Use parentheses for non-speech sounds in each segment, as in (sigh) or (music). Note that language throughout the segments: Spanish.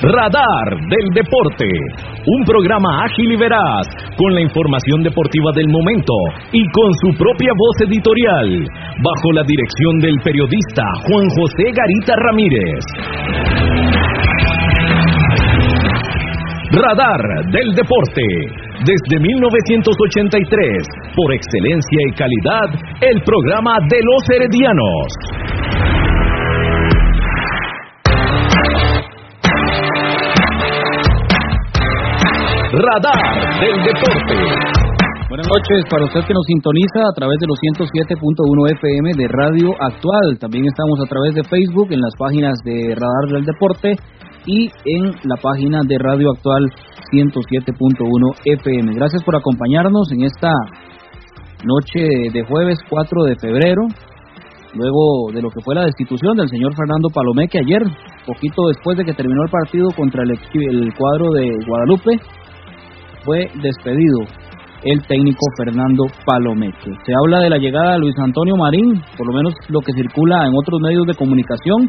Radar del Deporte, un programa ágil y veraz, con la información deportiva del momento y con su propia voz editorial, bajo la dirección del periodista Juan José Garita Ramírez. Radar del Deporte, desde 1983, por excelencia y calidad, el programa de los heredianos. Radar del Deporte. Buenas noches para usted que nos sintoniza a través de los 107.1 FM de Radio Actual. También estamos a través de Facebook en las páginas de Radar del Deporte y en la página de Radio Actual 107.1 FM. Gracias por acompañarnos en esta noche de jueves 4 de febrero, luego de lo que fue la destitución del señor Fernando Palomeque ayer, poquito después de que terminó el partido contra el, el cuadro de Guadalupe fue despedido el técnico Fernando Palomeque. Se habla de la llegada de Luis Antonio Marín, por lo menos lo que circula en otros medios de comunicación.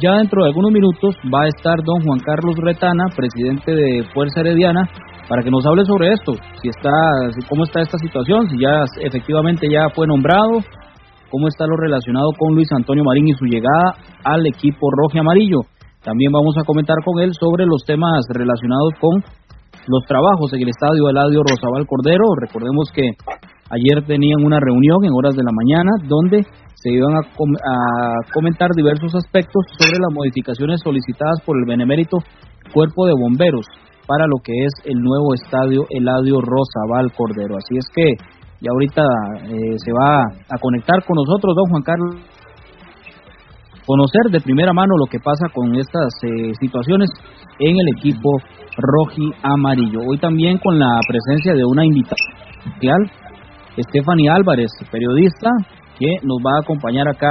Ya dentro de algunos minutos va a estar don Juan Carlos Retana, presidente de Fuerza Herediana, para que nos hable sobre esto, si está, cómo está esta situación, si ya efectivamente ya fue nombrado, cómo está lo relacionado con Luis Antonio Marín y su llegada al equipo rojo y amarillo. También vamos a comentar con él sobre los temas relacionados con los trabajos en el estadio Eladio Rosabal Cordero. Recordemos que ayer tenían una reunión en horas de la mañana donde se iban a, comentar diversos aspectos sobre las modificaciones solicitadas por el benemérito Cuerpo de Bomberos para lo que es el nuevo estadio Eladio Rosabal Cordero. Así es que ya ahorita eh, se va a conectar con nosotros don Juan Carlos conocer de primera mano lo que pasa con estas eh, situaciones en el equipo roji amarillo. Hoy también con la presencia de una invitada especial, Stephanie Álvarez, periodista, que nos va a acompañar acá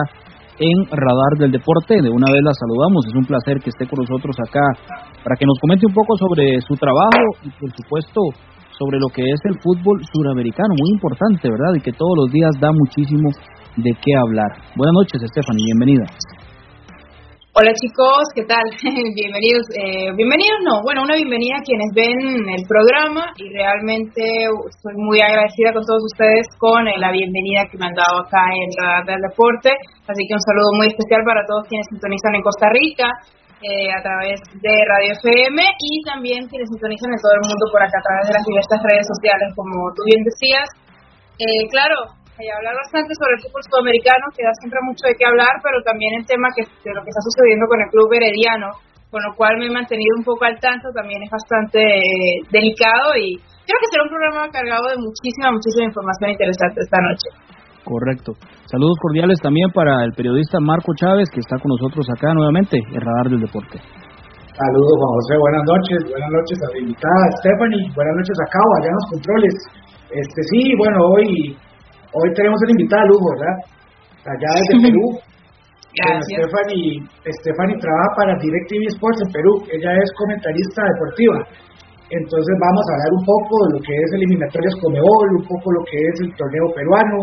en Radar del Deporte. De una vez la saludamos, es un placer que esté con nosotros acá para que nos comente un poco sobre su trabajo y por supuesto sobre lo que es el fútbol suramericano, muy importante, ¿verdad? Y que todos los días da muchísimo de qué hablar. Buenas noches, Stephanie, bienvenida. Hola chicos, ¿qué tal? (laughs) bienvenidos, eh, bienvenidos no, bueno, una bienvenida a quienes ven el programa y realmente estoy muy agradecida con todos ustedes con eh, la bienvenida que me han dado acá en Radar del Deporte, así que un saludo muy especial para todos quienes sintonizan en Costa Rica eh, a través de Radio FM y también quienes sintonizan en todo el mundo por acá a través de las diversas redes sociales, como tú bien decías. claro, y hablar bastante sobre el fútbol sudamericano, que da siempre mucho de qué hablar, pero también el tema que, de lo que está sucediendo con el club herediano, con lo cual me he mantenido un poco al tanto, también es bastante eh, delicado y creo que será un programa cargado de muchísima, muchísima información interesante esta noche. Correcto. Saludos cordiales también para el periodista Marco Chávez, que está con nosotros acá nuevamente, en Radar del Deporte. Saludos, Juan José, buenas noches, buenas noches a la invitada Stephanie, buenas noches a Cabo, allá en los controles. Este sí, bueno, hoy Hoy tenemos una invitada a lujo, ¿verdad? Allá desde Perú. (laughs) Stephanie, Stephanie trabaja para DirecTV Sports en Perú. Ella es comentarista deportiva. Entonces vamos a hablar un poco de lo que es eliminatorias Comebol, un poco lo que es el torneo peruano,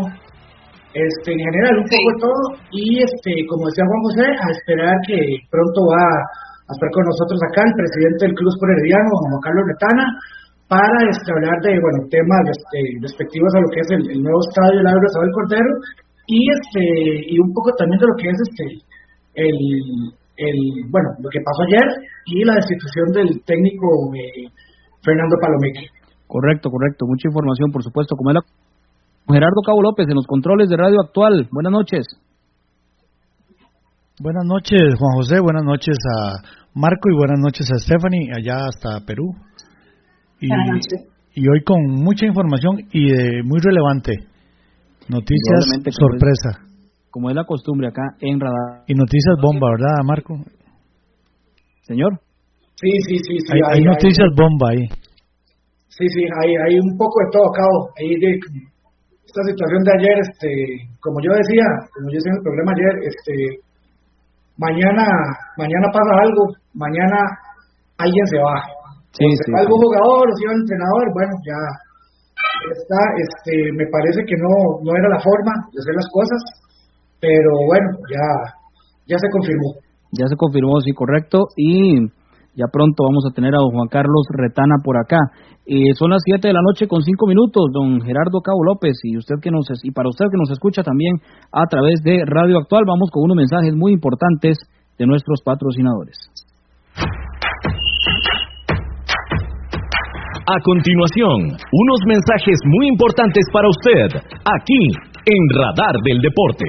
este, en general un poco de todo. Y este, como decía Juan José, a esperar que pronto va a estar con nosotros acá el presidente del Club Herediano, Juan Carlos Retana, para este, hablar de bueno temas este, respectivos a lo que es el, nuevo estadio del Agro del Cordero y este y un poco también de lo que es este el, el bueno lo que pasó ayer y la destitución del técnico eh, Fernando Palomeque. Correcto, correcto, mucha información por supuesto como la Gerardo Cabo López en los controles de Radio Actual. Buenas noches. Buenas noches, Juan José. Buenas noches a Marco y buenas noches a Stephanie, allá hasta Perú. Y, hoy con mucha información y muy relevante. Noticias sorpresa. como es la costumbre acá en Radar. Y noticias bomba, ¿verdad, Marco? Señor. Sí, sí, sí. sí hay, noticias bomba ahí. Sí, sí, hay, hay un poco de todo, cabo. Ahí de esta situación de ayer, este, como yo decía, como yo decía en el programa ayer, este, mañana, mañana pasa algo, mañana alguien se va Sí, sí, algún jugador o un entrenador, bueno, ya, está, este, me parece que no, no era la forma de hacer las cosas, pero bueno, ya, ya se confirmó. Ya se confirmó, sí, correcto, y ya pronto vamos a tener a don Juan Carlos Retana por acá. Eh, son las 7 de la noche con 5 minutos, don Gerardo Cabo López, y usted que nos y para usted que nos escucha también a través de Radio Actual, vamos con unos mensajes muy importantes de nuestros patrocinadores. A continuación, unos mensajes muy importantes para usted, aquí en Radar del Deporte.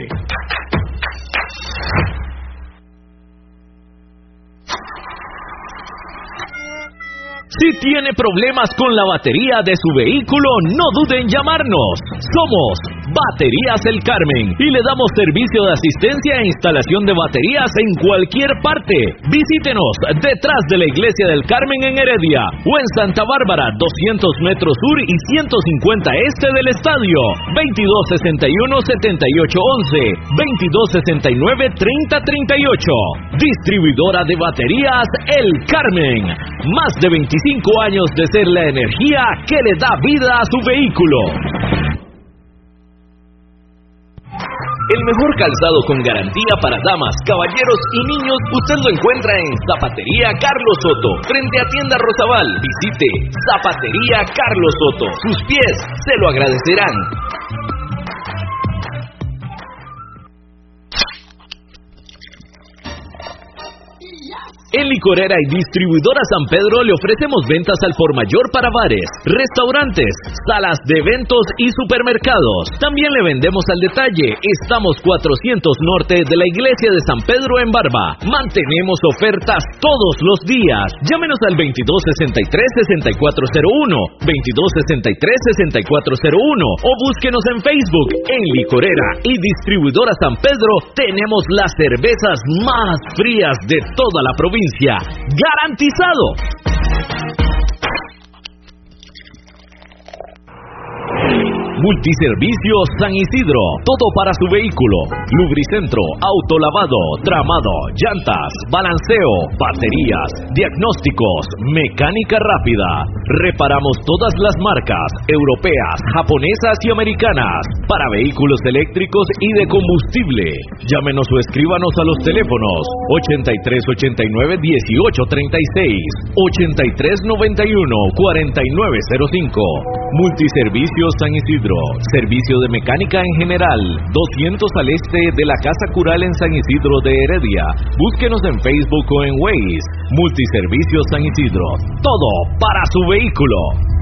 Si tiene problemas con la batería de su vehículo, no dude en llamarnos. Somos Baterías El Carmen y le damos servicio de asistencia e instalación de baterías en cualquier parte. Visítenos detrás de la Iglesia del Carmen en Heredia o en Santa Bárbara, 200 metros sur y 150 este del estadio. 2261-7811, 2269-3038. Distribuidora de baterías El Carmen. Más de 25 años de ser la energía que le da vida a su vehículo. El mejor calzado con garantía para damas, caballeros y niños usted lo encuentra en Zapatería Carlos Soto, frente a Tienda Rosabal. Visite Zapatería Carlos Soto. Sus pies se lo agradecerán. En Licorera y Distribuidora San Pedro le ofrecemos ventas al por mayor para bares, restaurantes, salas de eventos y supermercados. También le vendemos al detalle. Estamos 400 norte de la iglesia de San Pedro en Barba. Mantenemos ofertas todos los días. Llámenos al 2263-6401, 2263-6401 o búsquenos en Facebook. En Licorera y Distribuidora San Pedro tenemos las cervezas más frías de toda la provincia garantizado. Multiservicios San Isidro, todo para su vehículo, lubricentro, autolavado, tramado, llantas, balanceo, baterías, diagnósticos, mecánica rápida. Reparamos todas las marcas, europeas, japonesas y americanas, para vehículos eléctricos y de combustible. Llámenos o escríbanos a los teléfonos 8389 1836, 8391 4905. Multiservicios San Isidro servicio de mecánica en general, 200 al este de la Casa Cural en San Isidro de Heredia. Búsquenos en Facebook o en Waze. Multiservicios San Isidro. Todo para su vehículo.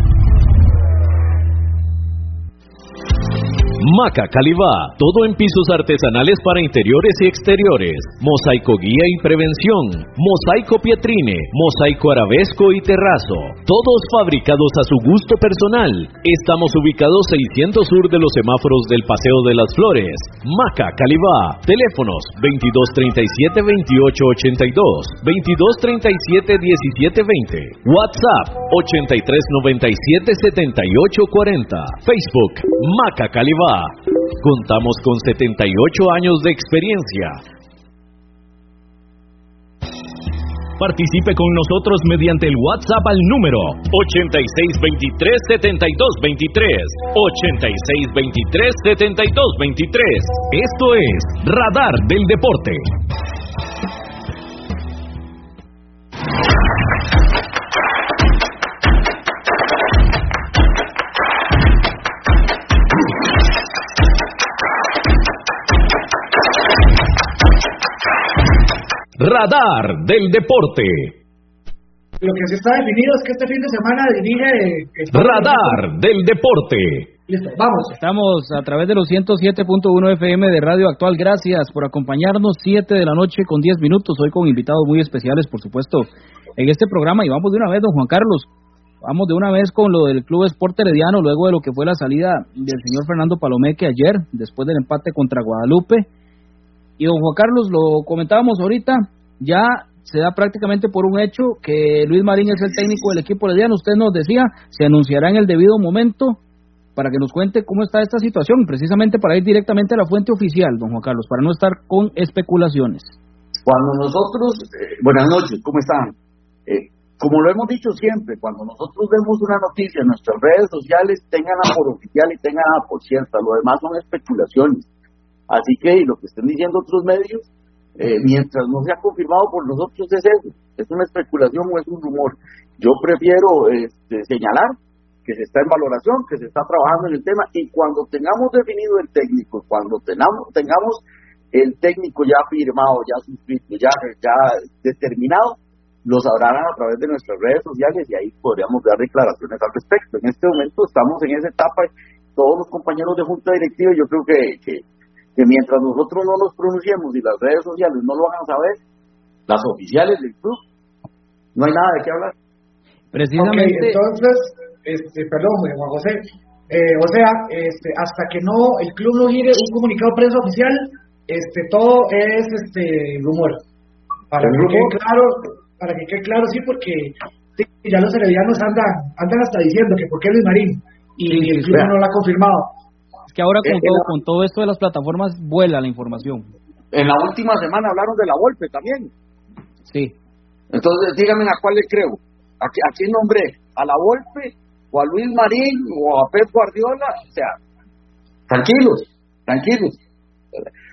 Maca Calibá, todo en pisos artesanales para interiores y exteriores, mosaico guía y prevención, mosaico pietrine, mosaico arabesco y terrazo, todos fabricados a su gusto personal. Estamos ubicados 600 sur de los semáforos del Paseo de las Flores. Maca Calibá, teléfonos 2237-2882, 2237-1720, WhatsApp 8397-7840, Facebook Maca Calibá. Contamos con 78 años de experiencia. Participe con nosotros mediante el WhatsApp al número 8623-7223. 8623-7223. Esto es Radar del Deporte. Radar del Deporte. Lo que se está definido es que este fin de semana dirige. Radar del Deporte. Listo, vamos. Estamos a través de los 107.1 FM de Radio Actual. Gracias por acompañarnos. 7 de la noche con 10 minutos. Hoy con invitados muy especiales, por supuesto, en este programa. Y vamos de una vez, don Juan Carlos. Vamos de una vez con lo del Club Sport Herediano, luego de lo que fue la salida del señor Fernando Palomeque ayer, después del empate contra Guadalupe. Y don Juan Carlos, lo comentábamos ahorita, ya se da prácticamente por un hecho que Luis Marín es el técnico del equipo herediano. Usted nos decía, se anunciará en el debido momento para que nos cuente cómo está esta situación, precisamente para ir directamente a la fuente oficial, don Juan Carlos, para no estar con especulaciones. Cuando nosotros, eh, buenas noches, ¿cómo están? Eh, como lo hemos dicho siempre, cuando nosotros vemos una noticia en nuestras redes sociales, tenganla por oficial y tenganla por cierta, lo demás son especulaciones. Así que lo que estén diciendo otros medios, eh, mientras no sea confirmado por nosotros es eso, es una especulación o es un rumor. Yo prefiero este, señalar que se está en valoración, que se está trabajando en el tema y cuando tengamos definido el técnico, cuando tengamos, tengamos el técnico ya firmado, ya suscrito, ya, ya determinado, lo sabrán a través de nuestras redes sociales y ahí podríamos dar declaraciones al respecto. En este momento estamos en esa etapa, todos los compañeros de junta directiva, yo creo que, que, mientras nosotros no nos pronunciemos y las redes sociales no lo a saber, las oficiales del club, no hay nada de qué hablar. Precisamente. entonces, este, perdón, Juan José, eh, o sea, este, hasta que no el club no gire un comunicado prensa oficial, este, todo es este rumor. Para que quede claro, para que quede claro, sí, porque ya los heredianos andan, andan hasta diciendo que por qué Luis Marín y el club no lo ha confirmado. Es que ahora con, todo, con todo esto de las plataformas vuela la información. En la última semana hablaron de la golpe también. Sí. Entonces, díganme a cuál le creo. ¿A, a quién nombré? ¿A la golpe? ¿O a Luis Marín? ¿O a Pep Guardiola? O sea, tranquilos, tranquilos.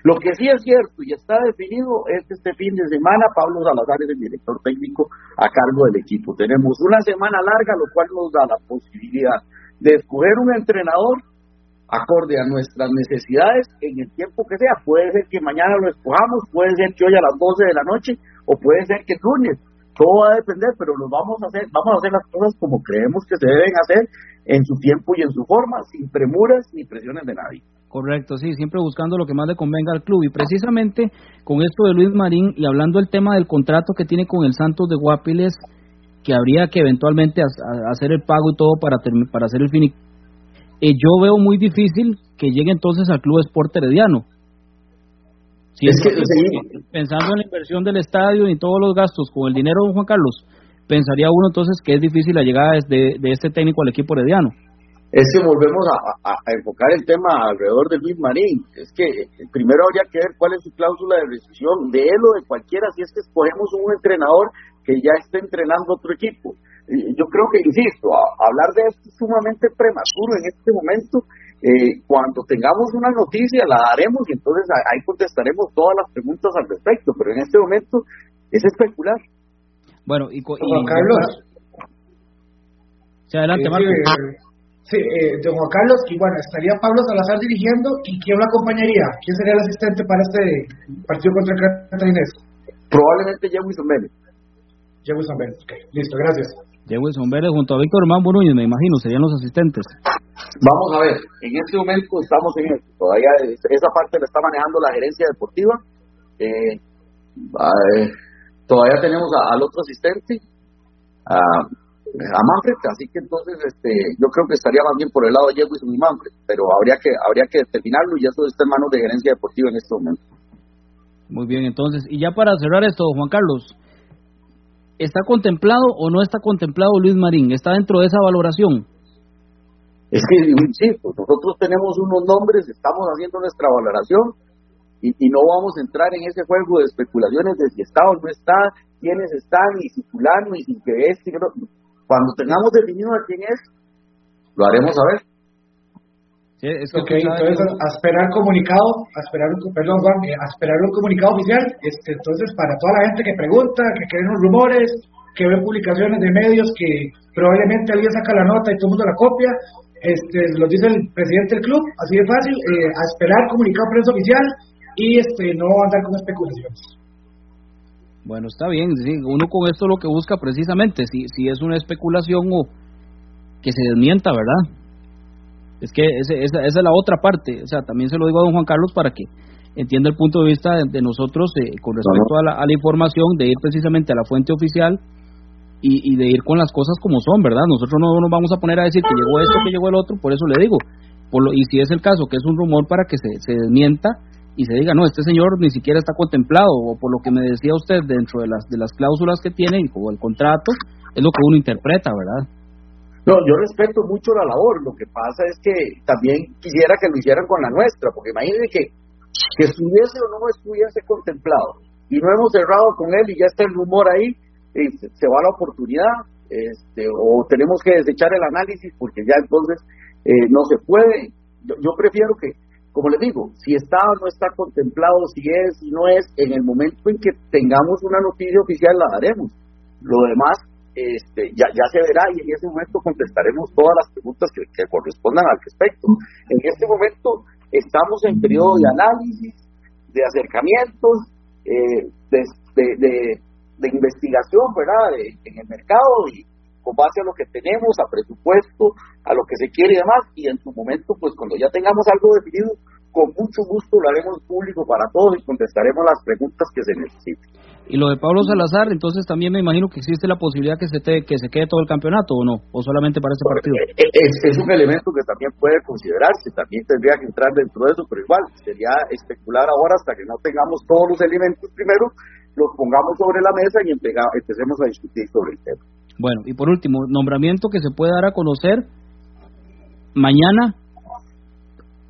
Lo que sí es cierto y está definido es que este fin de semana Pablo Salazar es el director técnico a cargo del equipo. Tenemos una semana larga, lo cual nos da la posibilidad de escoger un entrenador acorde a nuestras necesidades en el tiempo que sea. Puede ser que mañana lo escojamos, puede ser que hoy a las 12 de la noche o puede ser que el lunes. Todo va a depender, pero lo vamos a hacer, vamos a hacer las cosas como creemos que se deben hacer en su tiempo y en su forma, sin premuras ni presiones de nadie. Correcto, sí, siempre buscando lo que más le convenga al club. Y precisamente con esto de Luis Marín y hablando del tema del contrato que tiene con el Santos de Guapiles, que habría que eventualmente hacer el pago y todo para, para hacer el fin. Eh, yo veo muy difícil que llegue entonces al Club Sport Herediano. es que, pensando en la inversión del estadio y todos los gastos con el dinero de Juan Carlos, pensaría uno entonces que es difícil la llegada de, de este técnico al equipo herediano es que volvemos a, enfocar el tema alrededor de Luis Marín. Es que eh, primero habría que ver cuál es su cláusula de rescisión de él o de cualquiera, si es que escogemos un entrenador que ya esté entrenando otro equipo. Yo creo que, insisto, hablar de esto es sumamente prematuro en este momento. Eh, cuando tengamos una noticia la haremos y entonces ahí contestaremos todas las preguntas al respecto, pero en este momento es especular. Bueno, y, Carlos. Se adelante, Marco. Sí, eh, de Juan Carlos, y bueno, estaría Pablo Salazar dirigiendo, ¿y quién lo acompañaría? ¿Quién sería el asistente para este partido contra el Catarinés? Probablemente Jewison Vélez. Jewison Vélez, ok, listo, gracias. Jewison Vélez junto a Víctor Hermán Núñez, me imagino, serían los asistentes. Vamos a ver, en este momento estamos en esto, todavía esa parte la está manejando la gerencia deportiva, eh, eh todavía tenemos al otro asistente, a a Manfred, así que entonces este, yo creo que estaría más bien por el lado de Diego y Manfred, pero habría que habría que determinarlo y eso está en manos de gerencia deportiva en este momento. Muy bien, entonces, y ya para cerrar esto, Juan Carlos, ¿está contemplado o no está contemplado Luis Marín? ¿Está dentro de esa valoración? Es que, insisto, nosotros tenemos unos nombres, estamos haciendo nuestra valoración y, no vamos a entrar en ese juego de especulaciones de si está o no está, quiénes están, y si fulano, y si que es, no, cuando tengamos definido a quién es, lo haremos saber. Sí, es que entonces a esperar comunicado, a esperar un, perdón Juan, a esperar un comunicado oficial, este, entonces para toda la gente que pregunta, que creen los rumores, que ve publicaciones de medios que probablemente alguien saca la nota y todo el mundo la copia, este, lo dice el presidente del club, así de fácil, eh, a esperar comunicado prensa oficial y este, no andar con especulaciones. Bueno, está bien, uno con esto lo que busca precisamente, si, si es una especulación o que se desmienta, ¿verdad? Es que esa, esa, es la otra parte, o sea, también se lo digo a don Juan Carlos para que entienda el punto de vista de, nosotros eh, con respecto a, la, información, de ir precisamente a la fuente oficial y, y, de ir con las cosas como son, ¿verdad? Nosotros no nos vamos a poner a decir que llegó esto, que llegó el otro, por eso le digo, por lo, y si es el caso que es un rumor para que se, se desmienta, y se diga, no, este señor ni siquiera está contemplado, o por lo que me decía usted dentro de las, de las cláusulas que tiene o el contrato, es lo que uno interpreta, ¿verdad? No, yo respeto mucho la labor, lo que pasa es que también quisiera que lo hicieran con la nuestra, porque imagínense que, que estuviese o no estuviese contemplado, y no hemos cerrado con él y ya está el rumor ahí, se va la oportunidad, este, o tenemos que desechar el análisis porque ya entonces eh, no se puede. Yo, prefiero que, como les digo, si está o no está contemplado, si es, si no es, en el momento en que tengamos una noticia oficial la daremos. Lo demás este, ya, ya se verá y en ese momento contestaremos todas las preguntas que, correspondan al respecto. En este momento estamos en periodo de análisis, de acercamientos, eh, de, de investigación, ¿verdad?, en el mercado y con base a lo que tenemos, a presupuesto, a lo que se quiere y demás, y en su momento, pues cuando ya tengamos algo definido, con mucho gusto lo haremos público para todos y contestaremos las preguntas que se necesiten. Y lo de Pablo Salazar, entonces también me imagino que existe la posibilidad que se te, que se quede todo el campeonato o no, o solamente para este partido. Eh, eh, es, es, un elemento que también puede considerarse, también tendría que entrar dentro de eso, pero igual sería especular ahora hasta que no tengamos todos los elementos primero los pongamos sobre la mesa y empecemos a discutir sobre el tema. Bueno, y por último, nombramiento que se puede dar a conocer mañana,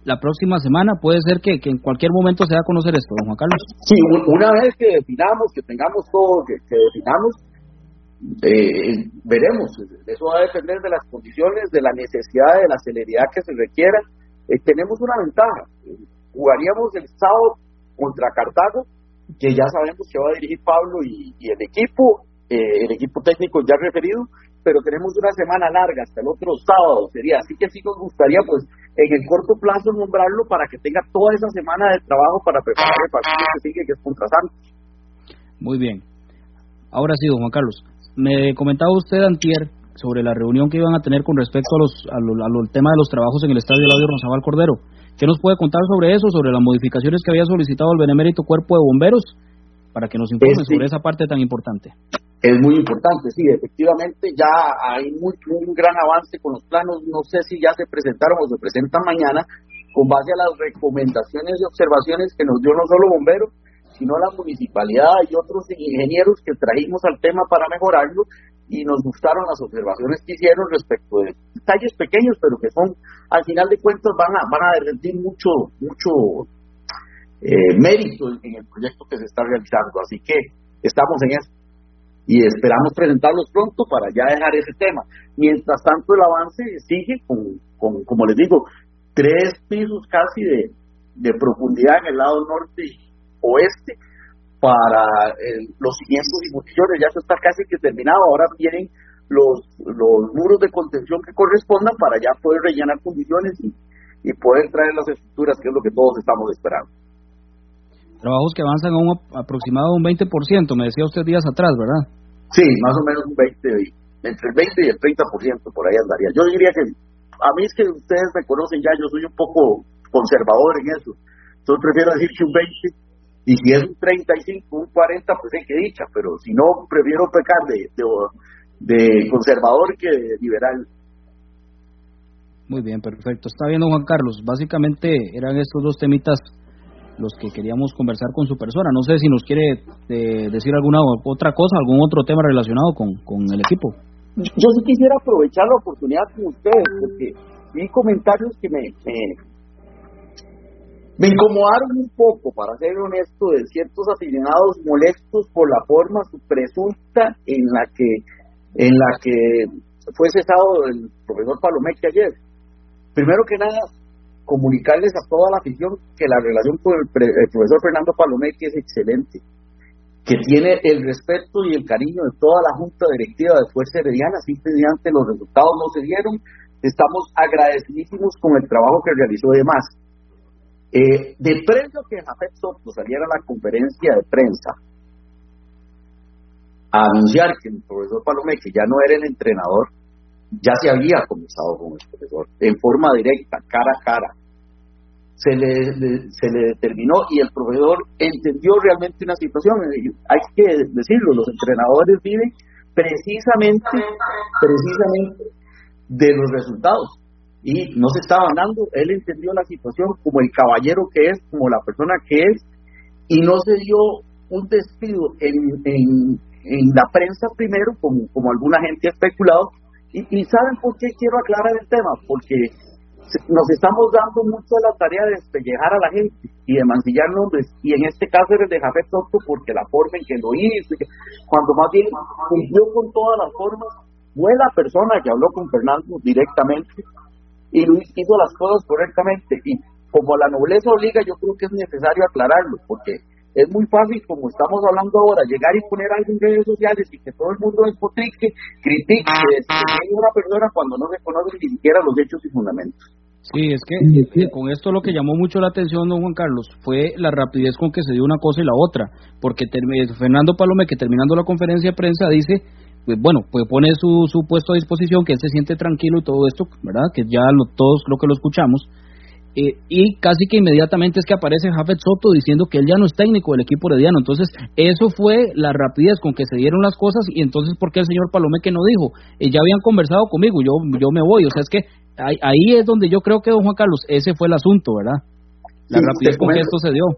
la próxima semana, puede ser que, en cualquier momento se a conocer esto, don Juan Carlos. Sí, una vez que definamos, que tengamos todo, que, definamos, eh, veremos. Eso va a depender de las condiciones, de la necesidad, de la celeridad que se requiera. Eh, tenemos una ventaja. Jugaríamos el sábado contra Cartago que ya sabemos que va a dirigir Pablo y, el equipo, eh, el equipo técnico ya referido, pero tenemos una semana larga hasta el otro sábado, sería así que sí nos gustaría pues en el corto plazo nombrarlo para que tenga toda esa semana de trabajo para preparar el partido que sigue que es contra Santos. Muy bien. Ahora sí, don Juan Carlos, me comentaba usted antier sobre la reunión que iban a tener con respecto a los, al tema de los trabajos en el estadio Eladio Rosabal Cordero. ¿Qué nos puede contar sobre eso, sobre las modificaciones que había solicitado el Benemérito Cuerpo de Bomberos? Para que nos informe sobre esa parte tan importante. Es muy importante, sí, efectivamente ya hay muy, un gran avance con los planos, no sé si ya se presentaron o se presentan mañana, con base a las recomendaciones y observaciones que nos dio no solo Bomberos, sino la municipalidad y otros ingenieros que trajimos al tema para mejorarlo y nos gustaron las observaciones que hicieron respecto de detalles pequeños, pero que son, al final de cuentas, van a, van a rendir mucho, mucho eh, mérito en el proyecto que se está realizando. Así que estamos en eso y esperamos presentarlos pronto para ya dejar ese tema. Mientras tanto, el avance sigue con, con como les digo, tres pisos casi de, de profundidad en el lado norte y oeste para los cimientos y funciones, ya eso está casi que terminado, ahora vienen los, los muros de contención que correspondan para ya poder rellenar condiciones y, y poder traer las estructuras, que es lo que todos estamos esperando. Trabajos que avanzan a un aproximado un 20%, me decía usted días atrás, ¿verdad? Sí, más o menos un 20, entre el 20 y el 30% por ahí andaría. Yo diría que, a mí es que ustedes me conocen ya, yo soy un poco conservador en eso. Entonces prefiero decir que un 20 y si es un 35, un 40, pues hay que dicha, pero si no, prefiero pecar de, de, conservador que de liberal. Muy bien, perfecto. Está bien, Juan Carlos. Básicamente eran estos dos temitas los que queríamos conversar con su persona. No sé si nos quiere eh, decir alguna otra cosa, algún otro tema relacionado con, con el equipo. Yo sí quisiera aprovechar la oportunidad con ustedes, porque vi comentarios que me, me incomodaron un poco, para ser honesto, de ciertos aficionados molestos por la forma presunta en la que en la que fue cesado el profesor Palomeque ayer. Primero que nada, comunicarles a toda la afición que la relación con el, profesor Fernando Palomeque es excelente, que tiene el respeto y el cariño de toda la junta directiva de Fuerza Herediana, simplemente los resultados no se dieron. Estamos agradecidísimos con el trabajo que realizó de más eh, de previo que Jafet Soto saliera a la conferencia de prensa a anunciar que el profesor Palomé, que ya no era el entrenador, ya se había comenzado con el profesor, en forma directa, cara a cara. Se le, se le determinó y el profesor entendió realmente una situación. Hay que decirlo, los entrenadores viven precisamente, precisamente de los resultados y no se estaba dando. Él entendió la situación como el caballero que es, como la persona que es, y no se dio un despido en, en, en la prensa primero, como, como alguna gente ha especulado. Y, y, saben por qué quiero aclarar el tema, porque nos estamos dando mucho la tarea de despellejar a la gente y de mancillar nombres, y en este caso eres de Jafet Soto porque la forma en que lo hizo, cuando más bien cumplió con todas las formas, fue la persona que habló con Fernando directamente y Luis hizo las cosas correctamente. Y como la nobleza obliga, yo creo que es necesario aclararlo, porque es muy fácil, como estamos hablando ahora, llegar y poner algo en redes sociales y que todo el mundo despotrique, critique, a una persona cuando no se conocen ni siquiera los hechos y fundamentos. Sí, es que, con esto lo que llamó mucho la atención, don Juan Carlos, fue la rapidez con que se dio una cosa y la otra, porque Fernando Palome, que terminando la conferencia de prensa, dice, pues bueno, pues pone su, su puesto a disposición, que él se siente tranquilo y todo esto, ¿verdad? Que ya lo, todos lo que lo escuchamos, eh, y casi que inmediatamente es que aparece Jafet Soto diciendo que él ya no es técnico del equipo herediano. Entonces, eso fue la rapidez con que se dieron las cosas y entonces, ¿por qué el señor Palomé que no dijo? Eh, ya habían conversado conmigo, yo, yo me voy. O sea, es que ahí, es donde yo creo que, don Juan Carlos, ese fue el asunto, ¿verdad? La rapidez con que esto se dio.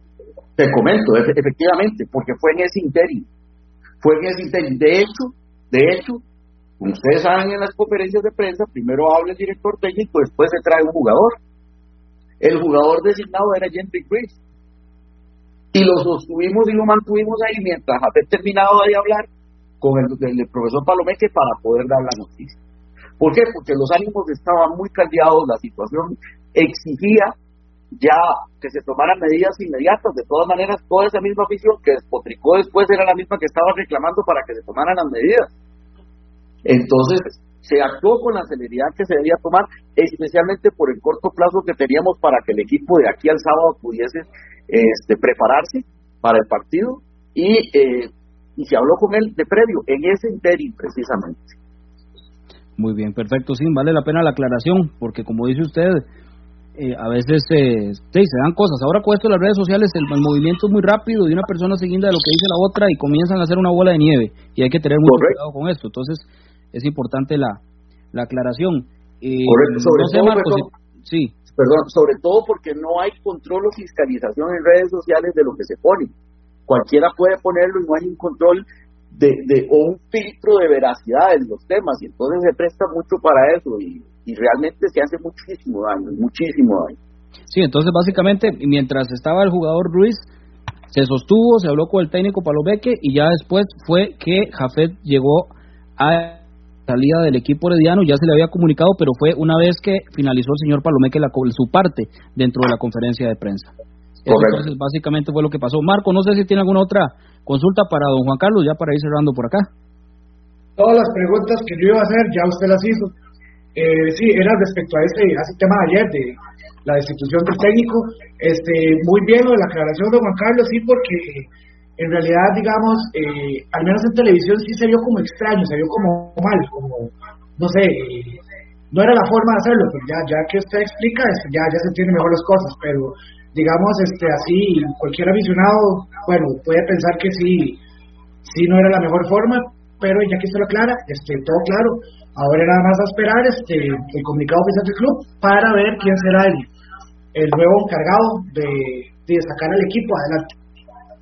Te comento, efectivamente, porque fue en ese interim. Fue en ese interim. De hecho, de hecho, como ustedes saben en las conferencias de prensa, primero habla el director técnico, después se trae un jugador el jugador designado era Gentry Chris. Y lo sostuvimos y lo mantuvimos ahí mientras había terminado de hablar con el, profesor Palomeque para poder dar la noticia. ¿Por qué? Porque los ánimos estaban muy caldeados, la situación exigía ya que se tomaran medidas inmediatas. De todas maneras, toda esa misma afición que despotricó después era la misma que estaba reclamando para que se tomaran las medidas. Entonces, se actuó con la celeridad que se debía tomar, especialmente por el corto plazo que teníamos para que el equipo de aquí al sábado pudiese este, prepararse para el partido y, eh, y se habló con él de previo, en ese interim precisamente. Muy bien, perfecto, sí, vale la pena la aclaración, porque como dice usted, eh, a veces eh, sí, se dan cosas. Ahora con esto las redes sociales, el, movimiento es muy rápido de una persona siguiendo de lo que dice la otra y comienzan a hacer una bola de nieve y hay que tener mucho cuidado con esto. Entonces, es importante la, la aclaración. Eh, Correcto, sobre todo, sí. perdón, sobre todo porque no hay control o fiscalización en redes sociales de lo que se pone. Cualquiera puede ponerlo y no hay un control de, de o un filtro de veracidad en los temas y entonces se presta mucho para eso y, y realmente se hace muchísimo daño, muchísimo daño. Sí, entonces básicamente mientras estaba el jugador Ruiz se sostuvo, se habló con el técnico Palobeque y ya después fue que Jafet llegó a salida del equipo herediano ya se le había comunicado, pero fue una vez que finalizó el señor Palomeque la, su parte dentro de la conferencia de prensa. entonces básicamente fue lo que pasó. Marco, no sé si tiene alguna otra consulta para don Juan Carlos, ya para ir cerrando por acá. Todas las preguntas que yo iba a hacer ya usted las hizo. Eh, sí, era respecto a ese, a ese tema de ayer, de la destitución del técnico. Este, muy bien lo de la aclaración de Juan Carlos, sí, porque en realidad, digamos, eh, al menos en televisión sí se vio como extraño, se vio como mal, como, no sé, eh, no era la forma de hacerlo, pero ya, ya que usted explica, ya, ya se entienden mejor las cosas, pero digamos, este, así, cualquier aficionado, bueno, puede pensar que sí, sí no era la mejor forma, pero ya que se lo aclara, este, todo claro, ahora era nada más a esperar este, el comunicado oficial del club para ver quién será el, el nuevo encargado de, de sacar al equipo adelante.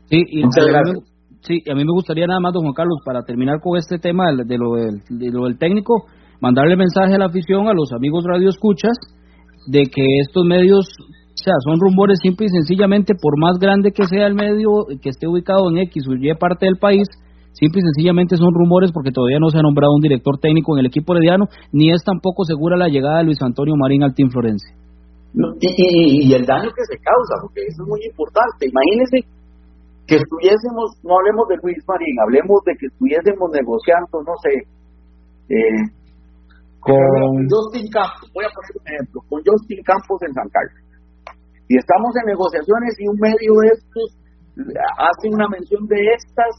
Sí, y a mí, sí, a mí me gustaría nada más, don Juan Carlos, para terminar con este tema de lo del, de lo del técnico, mandarle mensaje a la afición, a los amigos radioescuchas, de que estos medios, o sea, son rumores simple y sencillamente, por más grande que sea el medio que esté ubicado en X o Y parte del país, simple y sencillamente son rumores porque todavía no se ha nombrado un director técnico en el equipo herediano, ni es tampoco segura la llegada de Luis Antonio Marín al Team Florense. y, y, el daño que se causa, porque eso es muy importante. Imagínese que estuviésemos, no hablemos de Luis Marín, hablemos de que estuviésemos negociando, no sé, eh, con Justin Campos, voy a poner un ejemplo, con Justin Campos en San Carlos. Y estamos en negociaciones y un medio de estos hace una mención de estas,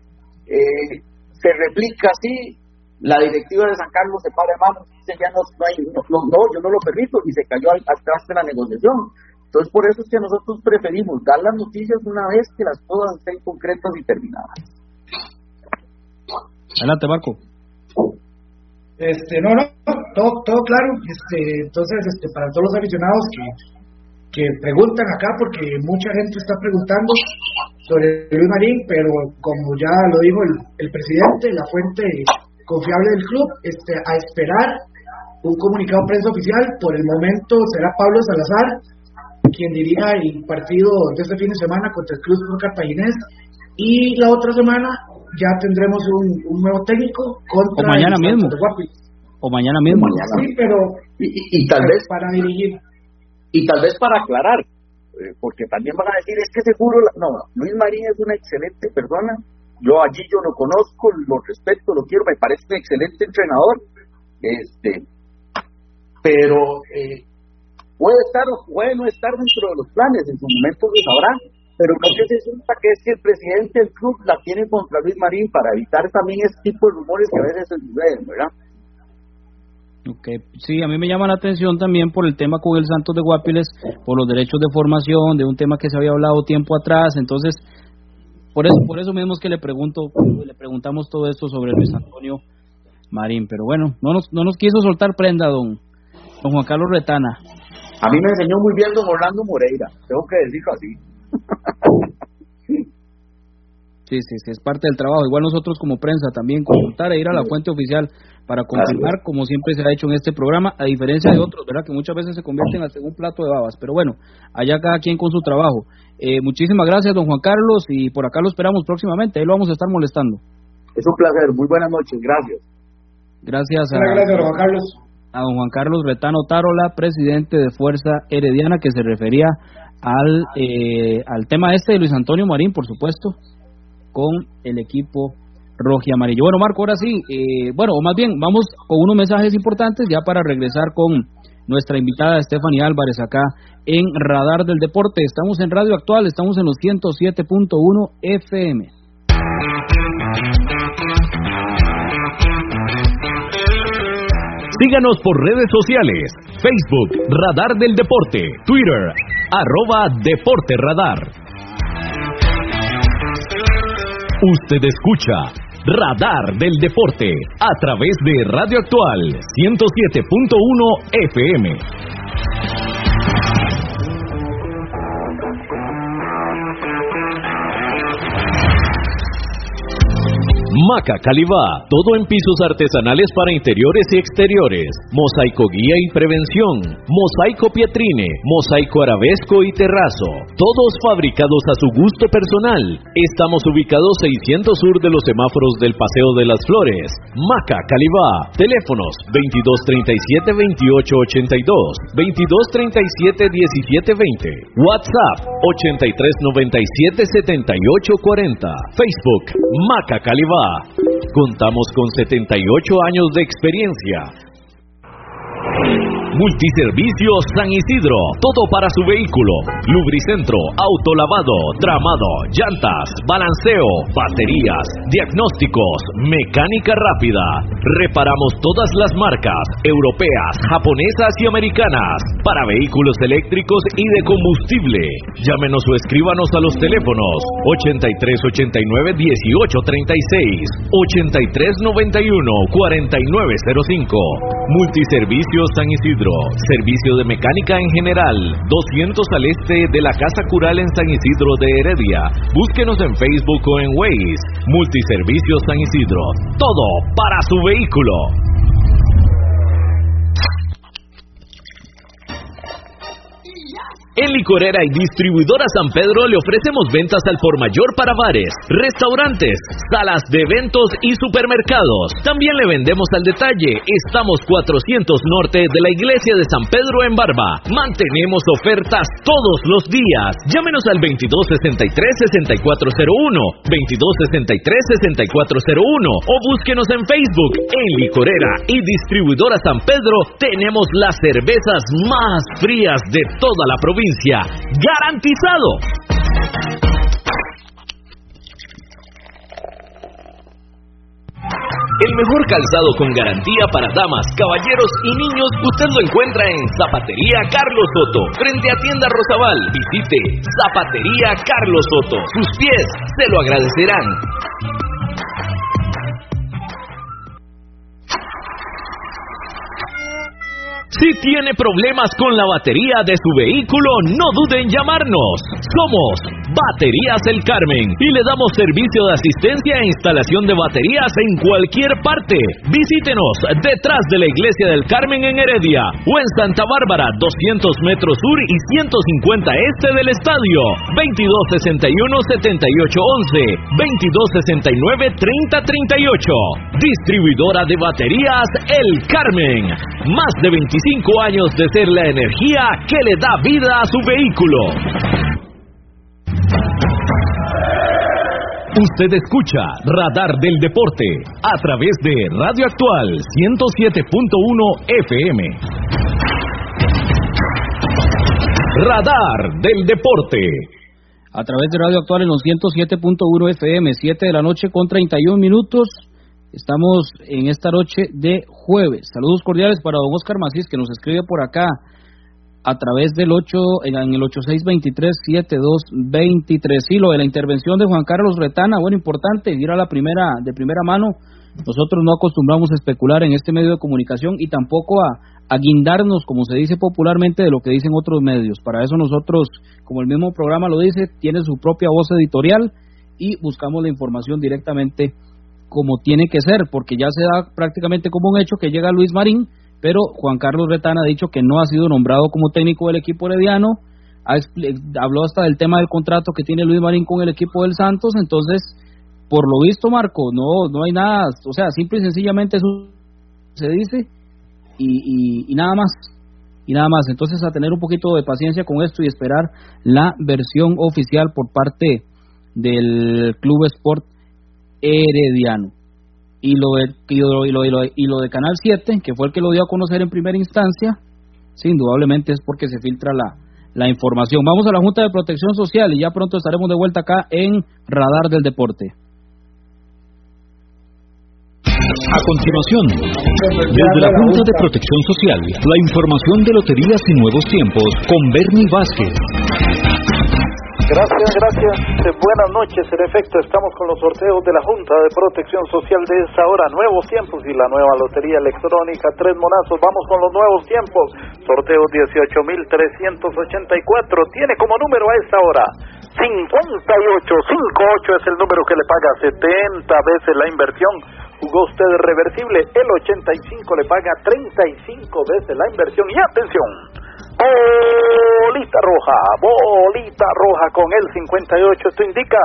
eh, se replica así, la directiva de San Carlos se para de manos y dice ya no, hay, no, no, yo no lo permito y se cayó atrás de la negociación. Entonces, por eso es que nosotros preferimos dar las noticias una vez que las cosas estén concretas y terminadas. Adelante, Marco. Este, no, no, todo, todo claro. Este, entonces, este, para todos los aficionados que, que preguntan acá, porque mucha gente está preguntando sobre Luis Marín, pero como ya lo dijo el, el presidente, la fuente confiable del club, este, a esperar un comunicado de prensa oficial. Por el momento será Pablo Salazar quien dirija el partido de este fin de semana contra el Club Cartaginés. Y la otra semana ya tendremos un, nuevo técnico contra o mañana mismo. O mañana mismo. Sí, pero y, tal vez para dirigir. Y tal vez para aclarar, eh, porque también van a decir, es que seguro, no, Luis Marín es una excelente persona, yo allí yo lo conozco, lo respeto, lo quiero, me parece un excelente entrenador, este, pero eh, puede estar o puede no estar dentro de los planes, en su momento se sabrá, pero no que resulta que es que el presidente del club la tiene contra Luis Marín para evitar también ese tipo de rumores que a veces se suceden, ¿verdad? Ok, sí, a mí me llama la atención también por el tema con el Santos de Guapiles, por los derechos de formación, de un tema que se había hablado tiempo atrás, entonces, por eso, por eso mismo es que le pregunto, le preguntamos todo esto sobre Luis Antonio Marín, pero bueno, no nos, no nos quiso soltar prenda, don, don Juan Carlos Retana. A mí me enseñó muy bien don Orlando Moreira, tengo que decirlo así. Sí, sí, sí, es parte del trabajo. Igual nosotros como prensa también consultar e ir a la fuente oficial para confirmar, como siempre se ha hecho en este programa, a diferencia de otros, ¿verdad? Que muchas veces se convierten en un plato de babas. Pero bueno, allá cada quien con su trabajo. Eh, muchísimas gracias, don Juan Carlos, y por acá lo esperamos próximamente. Ahí lo vamos a estar molestando. Es un placer. Muy buenas noches. Gracias. Gracias a, gracias, don Juan Carlos. A don Juan Carlos Retano Tarola, presidente de Fuerza Herediana, que se refería al, eh, al tema este de Luis Antonio Marín, por supuesto, con el equipo rojo y amarillo. Bueno, Marco, ahora sí, eh, bueno, o más bien, vamos con unos mensajes importantes ya para regresar con nuestra invitada Stephanie Álvarez acá en Radar del Deporte. Estamos en Radio Actual, estamos en los 107.1 FM. Síganos por redes sociales, Facebook, Radar del Deporte, Twitter, arroba Deporte Radar. Usted escucha Radar del Deporte a través de Radio Actual 107.1 FM. Maca Calibá, todo en pisos artesanales para interiores y exteriores, mosaico guía y prevención, mosaico pietrine, mosaico arabesco y terrazo, todos fabricados a su gusto personal. Estamos ubicados 600 sur de los semáforos del Paseo de las Flores. Maca Calibá, teléfonos 2237 2882, 2237 1720, WhatsApp 8397 7840, Facebook Maca Calibá. Contamos con 78 años de experiencia Multiservicio San Isidro, todo para su vehículo. Lubricentro, autolavado, tramado, llantas, balanceo, baterías, diagnósticos, mecánica rápida. Reparamos todas las marcas, europeas, japonesas y americanas, para vehículos eléctricos y de combustible. Llámenos o escríbanos a los teléfonos 8389 1836, 8391 4905. Multiservicio San Isidro servicio de mecánica en general, 200 al este de la Casa Cural en San Isidro de Heredia. Búsquenos en Facebook o en Waze. Multiservicios San Isidro. Todo para su vehículo. En Licorera y Distribuidora San Pedro le ofrecemos ventas al por mayor para bares, restaurantes, salas de eventos y supermercados. También le vendemos al detalle. Estamos 400 norte de la iglesia de San Pedro en Barba. Mantenemos ofertas todos los días. Llámenos al 2263-6401, 2263-6401 o búsquenos en Facebook. En Licorera y Distribuidora San Pedro tenemos las cervezas más frías de toda la provincia garantizado. El mejor calzado con garantía para damas, caballeros y niños usted lo encuentra en Zapatería Carlos Soto, frente a Tienda Rosabal. Visite Zapatería Carlos Soto. Sus pies se lo agradecerán. Si tiene problemas con la batería de su vehículo, no duden en llamarnos. Somos Baterías El Carmen y le damos servicio de asistencia e instalación de baterías en cualquier parte. Visítenos detrás de la Iglesia del Carmen en Heredia o en Santa Bárbara, 200 metros sur y 150 este del estadio. 2261-7811, 2269-3038. Distribuidora de baterías El Carmen. Más de 25 años de ser la energía que le da vida a su vehículo. Usted escucha Radar del Deporte a través de Radio Actual 107.1 FM. Radar del Deporte. A través de Radio Actual en los 107.1 FM, 7 de la noche con 31 minutos. Estamos en esta noche de jueves. Saludos cordiales para don Oscar Macís que nos escribe por acá a través del 8, en el 8623-7223. Sí, lo de la intervención de Juan Carlos Retana, bueno, importante, ir a la primera, de primera mano. Nosotros no acostumbramos a especular en este medio de comunicación y tampoco a, a guindarnos, como se dice popularmente, de lo que dicen otros medios. Para eso nosotros, como el mismo programa lo dice, tiene su propia voz editorial y buscamos la información directamente como tiene que ser, porque ya se da prácticamente como un hecho que llega Luis Marín pero Juan Carlos Retana ha dicho que no ha sido nombrado como técnico del equipo herediano, habló hasta del tema del contrato que tiene Luis Marín con el equipo del Santos, entonces, por lo visto, Marco, no, no hay nada, o sea, simple y sencillamente eso se dice y, y nada más, y nada más, entonces a tener un poquito de paciencia con esto y esperar la versión oficial por parte del Club Sport Herediano y lo de, y lo, y lo, y lo, de Canal 7, que fue el que lo dio a conocer en primera instancia, sí, indudablemente es porque se filtra la, la información. Vamos a la Junta de Protección Social y ya pronto estaremos de vuelta acá en Radar del Deporte. A continuación, desde la Junta de Protección Social, la información de Loterías y Nuevos Tiempos con Bernie Vázquez. Gracias, gracias. Buenas noches. En efecto, estamos con los sorteos de la Junta de Protección Social de esa hora. Nuevos tiempos y la nueva lotería electrónica. Tres monazos. Vamos con los nuevos tiempos. Sorteo 18.384. Tiene como número a esta hora 58. 58 es el número que le paga 70 veces la inversión. Jugó usted reversible. El 85 le paga 35 veces la inversión. Y atención. Bolita roja, bolita roja con el 58. Esto indica